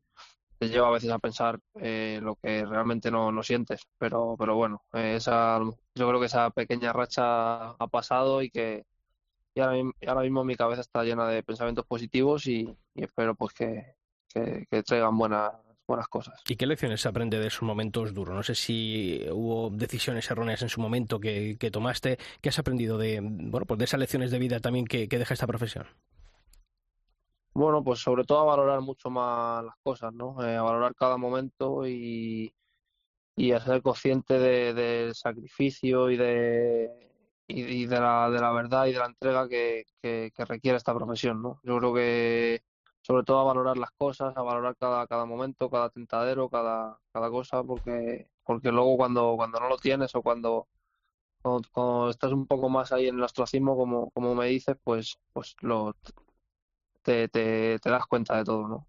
te lleva a veces a pensar eh, lo que realmente no, no sientes. Pero, pero bueno, eh, esa, yo creo que esa pequeña racha ha pasado y que y ahora, mismo- ahora mismo mi cabeza está llena de pensamientos positivos y, y espero pues que, que, que traigan buenas, buenas cosas. ¿Y qué lecciones se aprende de esos momentos duros? No sé si hubo decisiones erróneas en su momento que, que tomaste. ¿Qué has aprendido de, bueno, pues de esas lecciones de vida también que, que deja esta profesión? Bueno, pues sobre todo a valorar mucho más las cosas, ¿no? Eh, a valorar cada momento y, y a ser consciente de- del sacrificio y de, y, de la, de la verdad y de la entrega que, que, que requiere esta profesión, ¿no? Yo creo que sobre todo a valorar las cosas, a valorar cada, cada momento, cada tentadero, cada, cada cosa, porque, porque luego cuando, cuando no lo tienes o cuando, cuando, cuando estás un poco más ahí en el ostracismo, como, como me dices, pues, pues lo, te, te, te das cuenta de todo, ¿no?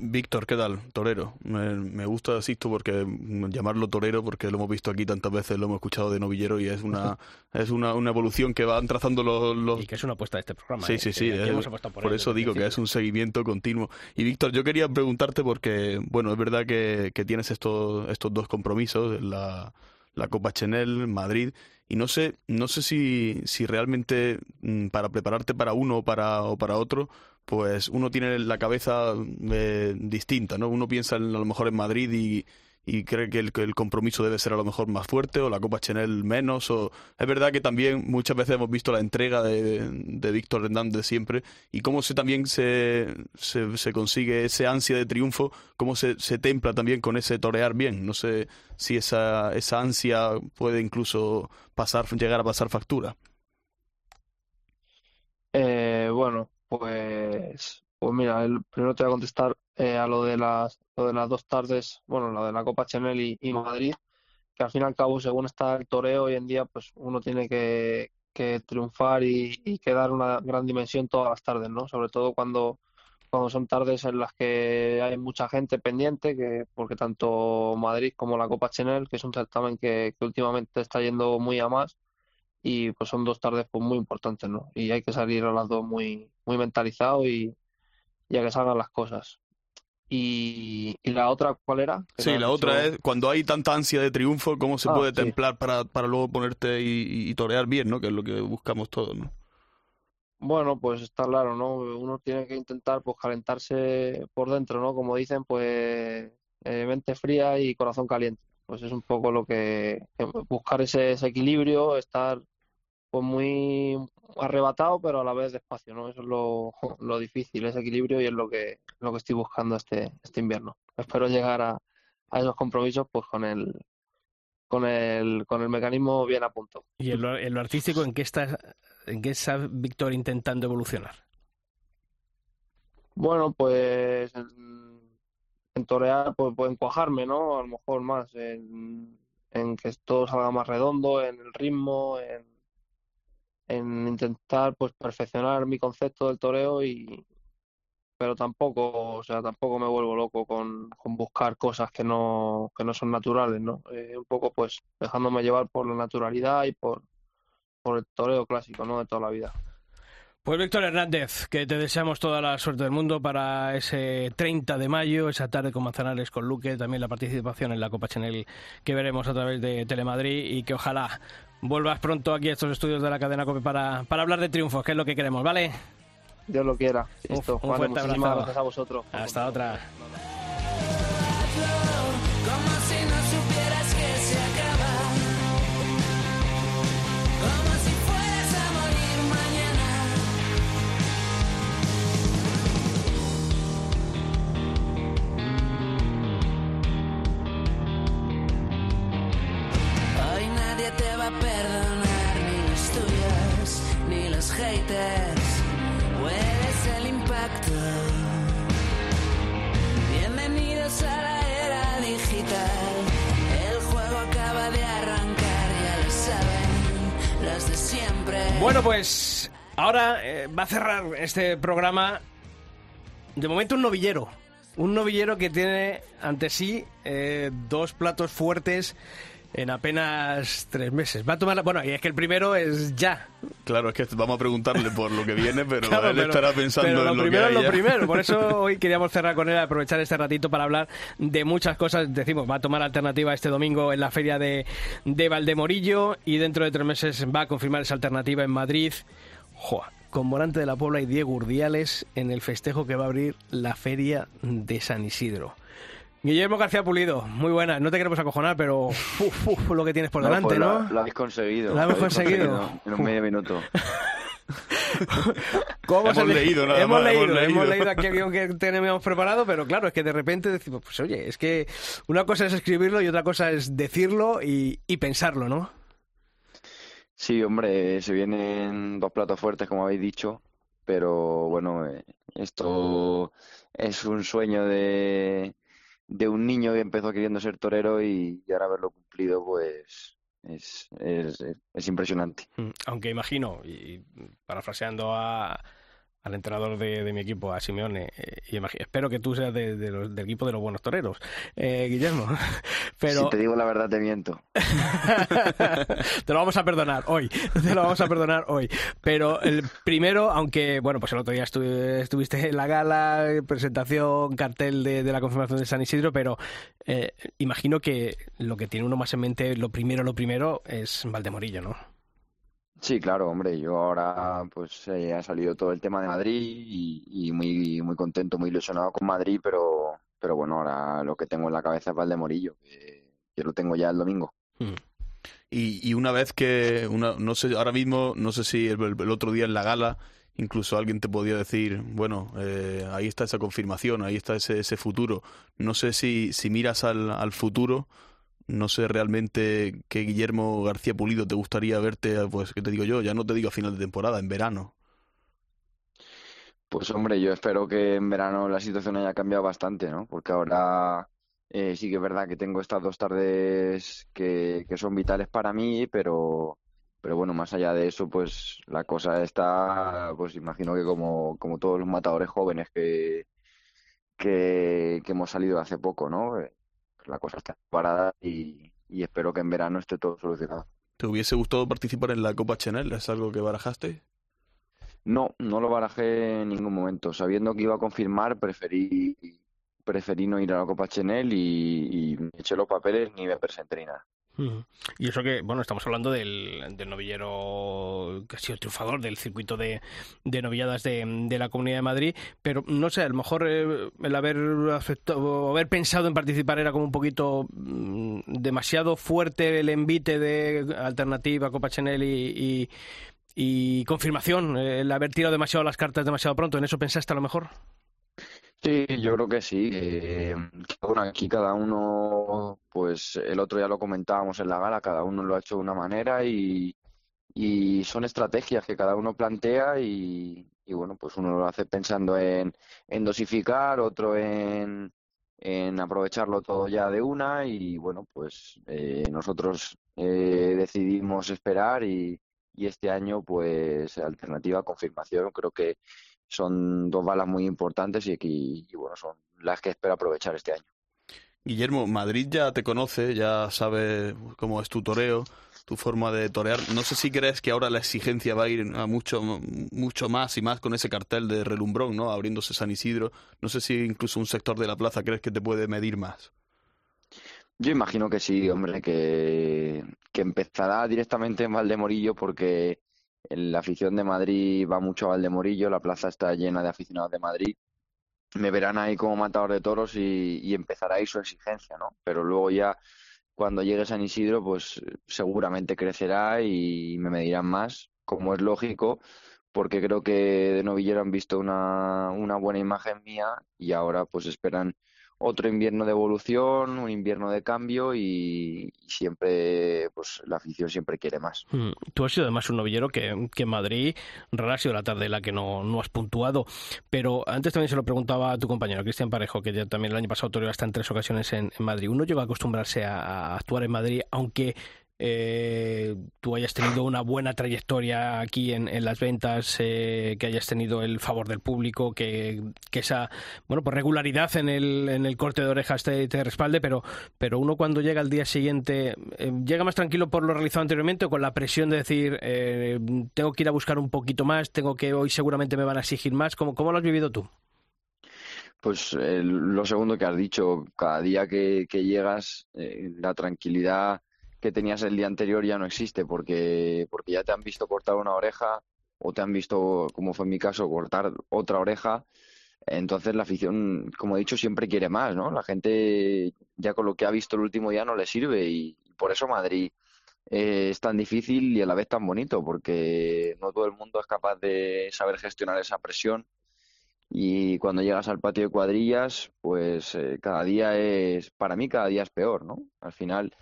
Víctor, ¿qué tal? Torero. Me, me gusta esto porque mm, llamarlo torero porque lo hemos visto aquí tantas veces, lo hemos escuchado de novillero y es una es una, una evolución que van trazando los, los... Y que es una apuesta de este programa. Sí, ¿eh? sí, sí. es- hemos por por él eso digo que es un seguimiento continuo. Y Víctor, yo quería preguntarte porque, bueno, es verdad que, que tienes estos, estos dos compromisos, la, la Copa Chanel, Madrid, y no sé, no sé si, si realmente mm, para prepararte para uno o para, o para otro, pues uno tiene la cabeza eh, distinta, ¿no? Uno piensa en- a lo mejor en Madrid y, y cree que el, compromiso debe ser a lo mejor más fuerte o la Copa Chanel menos. O... Es verdad que también muchas veces hemos visto la entrega de, de Víctor Hernández siempre y cómo se también se, se, se consigue ese ansia de triunfo, cómo se, se templa también con ese torear bien. No sé si esa, esa ansia puede incluso pasar, llegar a pasar factura. Eh, bueno, pues, pues mira, el, primero te voy a contestar eh, a lo de las, lo de las dos tardes, bueno, lo de la Copa Chanel y, y Madrid, que al fin y al cabo, según está el toreo hoy en día, pues uno tiene que, que triunfar y, y que dar una gran dimensión todas las tardes, ¿no? Sobre todo cuando, cuando son tardes en las que hay mucha gente pendiente, que, porque tanto Madrid como la Copa Chanel, que es un certamen que, que últimamente está yendo muy a más, y pues son dos tardes pues muy importantes, ¿no? Y hay que salir a las dos muy, muy mentalizado y, y a que salgan las cosas. Y, y la otra, ¿cuál era? Sí, la otra es cuando hay tanta ansia de triunfo, cómo se Ah, puede sí. templar para, para luego ponerte y, y torear bien, ¿no? Que es lo que buscamos todos, ¿no? Bueno, pues está claro, ¿no? Uno tiene que intentar pues calentarse por dentro, ¿no? Como dicen, pues eh, mente fría y corazón caliente. Pues es un poco lo que, que buscar ese, ese equilibrio, estar pues muy arrebatado, pero a la vez despacio, ¿no? Eso es lo, lo difícil, ese equilibrio y es lo que, lo que estoy buscando este, este invierno. Espero llegar a, a esos compromisos pues con el, con el, con el mecanismo bien a punto. ¿Y en lo, en lo artístico en qué está, en qué está Víctor intentando evolucionar? Bueno, pues en, en torear, pues, pues en cuajarme, ¿no? A lo mejor más, en, en que todo salga más redondo, en el ritmo, en, en intentar pues perfeccionar mi concepto del toreo y pero tampoco, o sea, tampoco me vuelvo loco con, con buscar cosas que no, que no son naturales, ¿no? Eh, un poco pues dejándome llevar por la naturalidad y por, por el toreo clásico, ¿no? De toda la vida. Pues Víctor Hernández, que te deseamos toda la suerte del mundo para ese 30 de mayo, esa tarde con Manzanares, con Luque, también la participación en la Copa Chanel que veremos a través de Telemadrid y que ojalá vuelvas pronto aquí a estos estudios de la cadena COPE para, para hablar de triunfos, que es lo que queremos, ¿vale? Dios lo quiera. Listo. un fuerte abrazo. gracias a vosotros. Hasta otra. Haters. Hueles el impacto. Bienvenidos a la era digital. El juego acaba de arrancar, ya lo saben los de siempre. Bueno, pues ahora eh, va a cerrar este programa de momento un novillero. Un novillero que tiene ante sí eh, dos platos fuertes en apenas tres meses. Va a tomar la... Bueno, y es que el primero es ya. Claro, es que vamos a preguntarle por lo que viene, pero Claro, él pero- estará pensando pero lo en lo primero que es hay lo ya. primero. Por eso hoy queríamos cerrar con él, aprovechar este ratito para hablar de muchas cosas. Decimos, va a tomar alternativa este domingo en la feria de, de Valdemorillo y dentro de tres meses va a confirmar esa alternativa en Madrid. Joa, con Morante de la Puebla y Diego Urdiales en el festejo que va a abrir la feria de San Isidro. Guillermo García Pulido, muy buena. No te queremos acojonar, pero uf, uf, lo que tienes por No, delante, pues ¿no? Lo, lo habéis conseguido. Lo hemos conseguido. En un medio minuto. ¿Cómo Hemos leído, nada hemos más, leído, hemos leído. hemos leído aquí el guion que teníamos preparado, pero claro, es que de repente decimos, pues oye, es que una cosa es escribirlo y otra cosa es decirlo y, y pensarlo, ¿no? Sí, hombre, se vienen dos platos fuertes, como habéis dicho, pero bueno, eh, esto es un sueño de, de un niño que empezó queriendo ser torero y, ahora haberlo cumplido, pues es, es, es impresionante. Mm, Aunque imagino, y parafraseando a, al entrenador de, de mi equipo, a Simeone, eh, y espero que tú seas de- de los- del equipo de los buenos toreros, eh, Guillermo. Pero Si te digo la verdad, te miento. te lo vamos a perdonar hoy, te lo vamos a perdonar hoy. Pero el primero, aunque, bueno, pues el otro día estu- estuviste en la gala, presentación, cartel de, de la confirmación de San Isidro, pero eh, imagino que lo que tiene uno más en mente, lo primero, lo primero, es Valdemorillo, ¿no? Sí, claro, hombre, yo ahora pues eh, ha salido todo el tema de Madrid y, muy, muy contento, muy ilusionado con Madrid, pero, pero bueno, ahora lo que tengo en la cabeza es Valdemorillo, que, que lo tengo ya el domingo. Y, y una vez que, una, no sé, ahora mismo, no sé si el, el otro día en la gala, incluso alguien te podía decir, bueno, eh, ahí está esa confirmación, ahí está ese, ese futuro. No sé si, si miras al, al futuro, no sé realmente qué Guillermo García Pulido te gustaría verte, pues, ¿qué te digo yo? Ya no te digo a final de temporada, en verano. Pues hombre, yo espero que en verano la situación haya cambiado bastante, ¿no? Porque ahora eh, sí que es verdad que tengo estas dos tardes que, que son vitales para mí, pero, pero bueno, más allá de eso, pues la cosa está, pues imagino que como, como todos los matadores jóvenes que, que, que hemos salido hace poco, ¿no? La cosa está parada y, y espero que en verano esté todo solucionado. ¿Te hubiese gustado participar en la Copa Chanel? ¿Es algo que barajaste? No, no lo barajé en ningún momento. Sabiendo que iba a confirmar, preferí, preferí no ir a la Copa Chanel y, y eché los papeles ni me presenté ni nada. Y eso que, bueno, estamos hablando del, del novillero que ha sido triunfador del circuito de, novilladas de, la Comunidad de Madrid, pero no sé, a lo mejor eh, el haber haber pensado en participar era como un poquito mm, demasiado fuerte el envite de alternativa, Copa Chanel y confirmación, eh, el haber tirado demasiado las cartas demasiado pronto, ¿en eso pensaste a lo mejor? Sí, yo creo que sí. Eh, bueno, aquí cada uno, pues el otro ya lo comentábamos en la gala, cada uno lo ha hecho de una manera y, y son estrategias que cada uno plantea y, y bueno, pues uno lo hace pensando en, en dosificar, otro en, en aprovecharlo todo ya de una y bueno, pues eh, nosotros eh, decidimos esperar y, y este año pues alternativa confirmación creo que son dos balas muy importantes y, y, y bueno, son las que espero aprovechar este año. Guillermo, Madrid ya te conoce, ya sabe cómo es tu toreo, tu forma de torear. No sé si crees que ahora la exigencia va a ir a mucho, mucho más y más con ese cartel de relumbrón, ¿no? Abriéndose San Isidro. No sé si incluso un sector de la plaza crees que te puede medir más. Yo imagino que sí, hombre, que, que empezará directamente en Valdemorillo porque la afición de Madrid va mucho a Valdemorillo, la plaza está llena de aficionados de Madrid. Me verán ahí como matador de toros y, y empezará ahí su exigencia, ¿no? Pero luego ya cuando llegue San Isidro, pues seguramente crecerá y me medirán más, como es lógico, porque creo que de novillero han visto una, una buena imagen mía y ahora pues esperan otro invierno de evolución, un invierno de cambio y, siempre, pues la afición siempre quiere más. Mm. Tú has sido además un novillero que, que en Madrid rara ha sido la tarde en la que no, no has puntuado, pero antes también se lo preguntaba a tu compañero Cristian Parejo, que ya también el año pasado toreó hasta en tres ocasiones en, Madrid. Uno llega a acostumbrarse a actuar en Madrid, aunque eh, tú hayas tenido una buena trayectoria aquí en, las ventas, eh, que hayas tenido el favor del público, que, esa bueno pues regularidad en el, en el corte de orejas te, respalde, pero, pero uno cuando llega al día siguiente, eh, ¿llega más tranquilo por lo realizado anteriormente o con la presión de decir, tengo que ir a buscar un poquito más, tengo que hoy seguramente me van a exigir más? ¿Cómo, cómo lo has vivido tú? Pues lo segundo que has dicho, cada día que, llegas, la tranquilidad que tenías el día anterior ya no existe porque, porque ya te han visto cortar una oreja o te han visto, como fue en mi caso, cortar otra oreja. Entonces la afición, como he dicho, siempre quiere más, ¿no? La gente ya con lo que ha visto el último día no le sirve y por eso Madrid eh, es tan difícil y a la vez tan bonito porque no todo el mundo es capaz de saber gestionar esa presión y cuando llegas al patio de cuadrillas, pues eh, cada día es, para mí cada día es peor, ¿no? Al final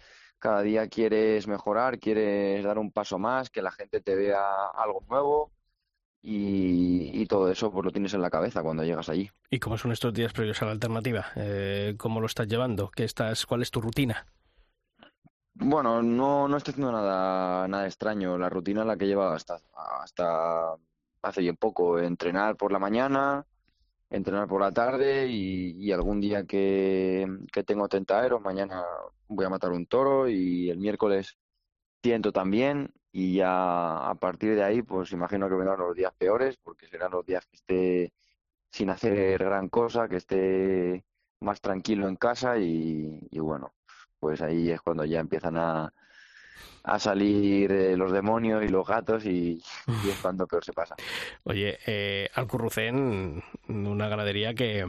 cada día quieres mejorar, quieres dar un paso más, que la gente te vea algo nuevo y, y, todo eso pues lo tienes en la cabeza cuando llegas allí. ¿Y cómo son estos días previos a la alternativa? Eh, ¿Cómo lo estás llevando? ¿Qué estás, ¿Cuál es tu rutina? Bueno, no, no estoy haciendo nada, nada extraño. La rutina la que lleva hasta, hasta hace bien poco. Entrenar por la mañana, entrenar por la tarde y, algún día que, tengo tentaderos, mañana voy a matar un toro y el miércoles tiento también y ya a partir de ahí pues imagino que vendrán los días peores porque serán los días que esté sin hacer gran cosa, que esté más tranquilo en casa y bueno, pues ahí es cuando ya empiezan a, a salir eh, los demonios y los gatos y, y, es cuando peor se pasa. Oye, eh, Alcurrucén, una ganadería que,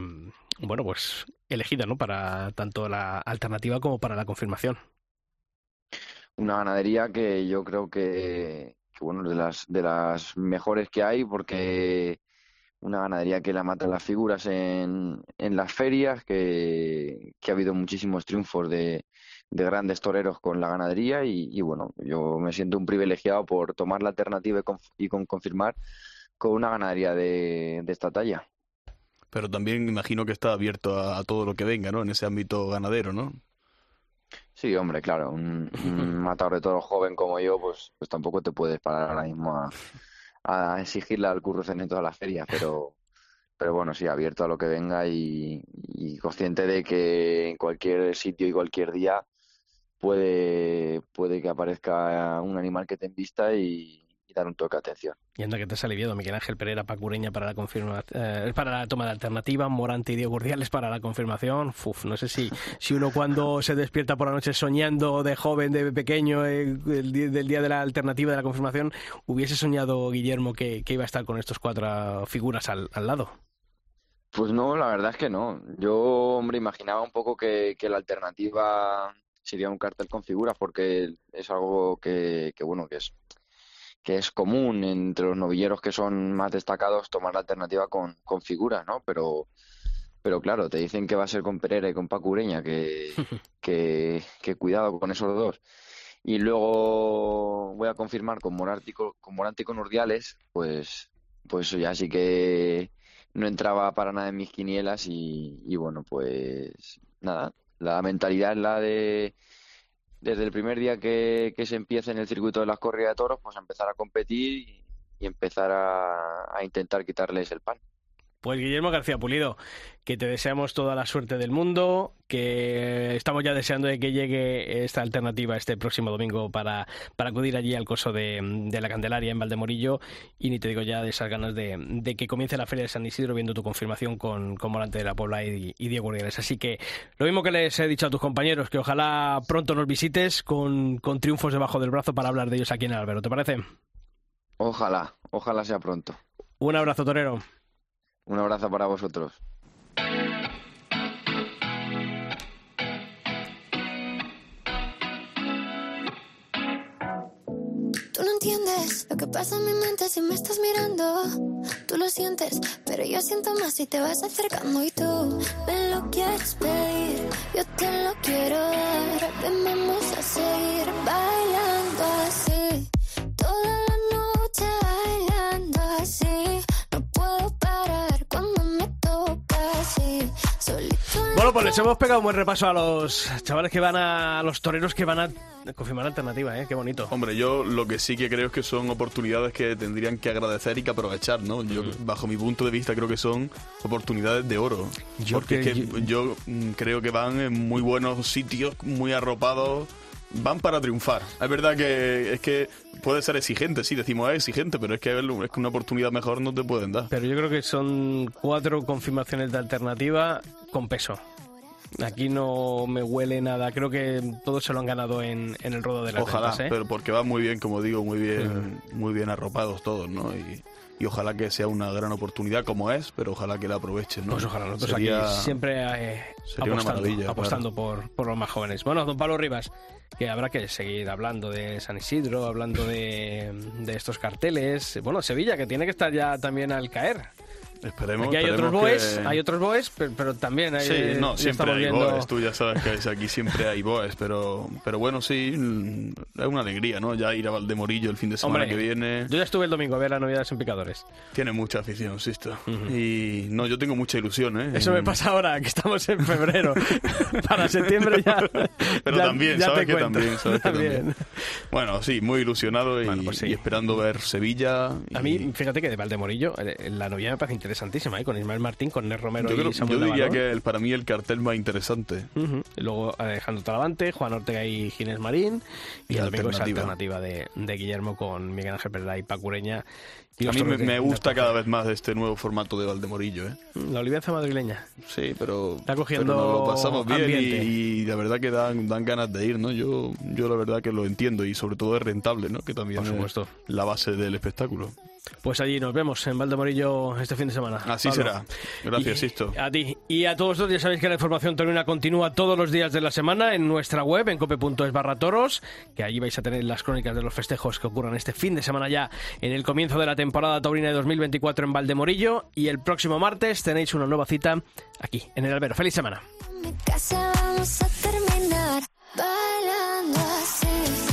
bueno, pues elegida, ¿no? Para tanto la alternativa como para la confirmación. Una ganadería que yo creo que, que bueno, de las, de las mejores que hay porque una ganadería que la mata las figuras en, en las ferias, que, que ha habido muchísimos triunfos de, de grandes toreros con la ganadería y, y, bueno, yo me siento un privilegiado por tomar la alternativa y con, y con confirmar con una ganadería de, de, esta talla. Pero también imagino que está abierto a, a, todo lo que venga, ¿no? En ese ámbito ganadero, ¿no? Sí, hombre, claro. Un, un matador de toro joven como yo, pues, pues tampoco te puedes parar ahora mismo a, a exigirle al Currucén en todas las ferias, pero pero bueno, sí, abierto a lo que venga y, y consciente de que en cualquier sitio y cualquier día puede, puede que aparezca un animal que te invista y, y dar un toque de atención. Y anda que te has aliviado, Miguel Ángel Pereira Pacureña para la confirma, eh, para la toma de alternativa, Morante y Diego Urdiales para la confirmación. Uf, no sé si, si uno cuando se despierta por la noche soñando de joven, de pequeño, eh, el, del día de la alternativa de la confirmación, hubiese soñado Guillermo que, que iba a estar con estos cuatro figuras al, al lado. Pues no, la verdad es que no. Yo, hombre, imaginaba un poco que, que la alternativa sería un cartel con figuras porque es algo que, que, bueno, que es que es común entre los novilleros que son más destacados tomar la alternativa con, con figuras, ¿no? Pero, pero claro, te dicen que va a ser con Pereira y con Paco Ureña, que, que, que cuidado con esos dos. Y luego voy a confirmar con Morante y con, con Urdiales, pues, pues ya sí que no entraba para nada en mis quinielas y, y bueno, pues nada, la mentalidad es la de desde el primer día que, se empiece en el circuito de las corridas de toros, pues empezar a competir y, empezar a intentar quitarles el pan. Pues Guillermo García Pulido, que te deseamos toda la suerte del mundo, que estamos ya deseando de que llegue esta alternativa este próximo domingo para, para acudir allí al coso de, de, la Candelaria en Valdemorillo y ni te digo ya de esas ganas de, de, que comience la Feria de San Isidro viendo tu confirmación con, con Volante de la Pobla y, y Diego Urdiales. Así que lo mismo que les he dicho a tus compañeros, que ojalá pronto nos visites con, con triunfos debajo del brazo para hablar de ellos aquí en Albero. ¿Te parece? Ojalá, ojalá sea pronto. Un abrazo, Torero. Un abrazo para vosotros. Tú no entiendes lo que pasa en mi mente si me estás mirando. Tú lo sientes, pero yo siento más si te vas acercando y tú me lo quieres pedir. Yo te lo quiero dar. Ven, vamos a seguir bailando Bueno, pues les hemos pegado un buen repaso a los chavales que van a, a los toreros que van a confirmar alternativa, ¿eh? Qué bonito. Hombre, yo lo que sí que creo es que son oportunidades que tendrían que agradecer y que aprovechar, ¿no? Yo, Mm. bajo mi punto de vista, creo que son oportunidades de oro. Yo porque que- es que yo mm, creo que van en muy buenos sitios, muy arropados. Van para triunfar. Es verdad que es que puede ser exigente, sí, decimos es exigente, pero es que, es que una oportunidad mejor no te pueden dar. Pero yo creo que son cuatro confirmaciones de alternativa con peso. Aquí no me huele nada. Creo que todos se lo han ganado en, en el rodo de las Ojalá, ventas, ¿eh? pero porque van muy bien, como digo, muy bien, muy bien arropados todos, ¿no? Y, y ojalá que sea una gran oportunidad como es, pero ojalá que la aprovechen, ¿no? Pues ojalá, nosotros Sería- aquí siempre eh, sería una apostando, apostando por, por los más jóvenes. Bueno, don Pablo Rivas, que habrá que seguir hablando de San Isidro, hablando de, de estos carteles. Bueno, Sevilla, que tiene que estar ya también al caer. Esperemos, Aquí hay otros esperemos boes, que- hay otros boes, pero, pero también hay, Sí, no, ya siempre hay viendo- boes, tú ya sabes que es- aquí siempre hay boes, pero, pero bueno, sí, mm, es una alegría, ¿no? Ya ir a Valdemorillo el fin de semana Hombre, que viene. Yo ya estuve el domingo a ver las Navidades en Picadores. Tiene mucha afición, Sisto. Y no, yo tengo mucha ilusión, ¿eh? Eso me pasa ahora, que estamos en febrero. Para septiembre ya. Pero ya- también, ya sabes te que también, sabes que También. también. Bueno, sí, muy ilusionado y, y esperando ver Sevilla. A mí, fíjate que de Valdemorillo, eh, la novia me parece interesantísima, ¿eh? con Ismael Martín, con Nes Romero Yo, creo- y Samuel yo diría que el- para mí el cartel más interesante. Ujú. Y Luego Alejandro Talavante, Juan Ortega y Ginés Marín. Y, Y el domingo esa alternativa. alternativa de, de Guillermo con Miguel Ángel Pereira y Pacureña. Y A mí me, gusta cada vez más este nuevo formato de Valdemorillo, ¿eh? La olivanza madrileña. Sí, pero, Está cogiendo pero nos lo pasamos bien y, ambiente. y la verdad que dan, dan ganas de ir, ¿no? Yo, yo la verdad que lo entiendo y sobre todo es rentable, ¿no? Que también Por supuesto. es la base del espectáculo. Pues allí nos vemos en Valdemorillo este fin de semana. Así Pablo. será. Gracias, Y- Sisto. A ti. Y a todos vosotros ya sabéis que la información taurina continúa todos los días de la semana en nuestra web, en cope.es barra toros, que allí vais a tener las crónicas de los festejos que ocurran este fin de semana ya en el comienzo de la temporada taurina de 2024 en Valdemorillo. Y el próximo martes tenéis una nueva cita aquí, en el Albero. ¡Feliz semana! mi casa vamos a terminar bailando así.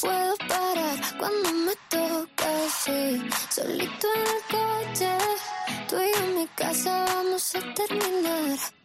puedo parar cuando me toca así. Solito en el coche, tú y yo en mi casa vamos a terminar.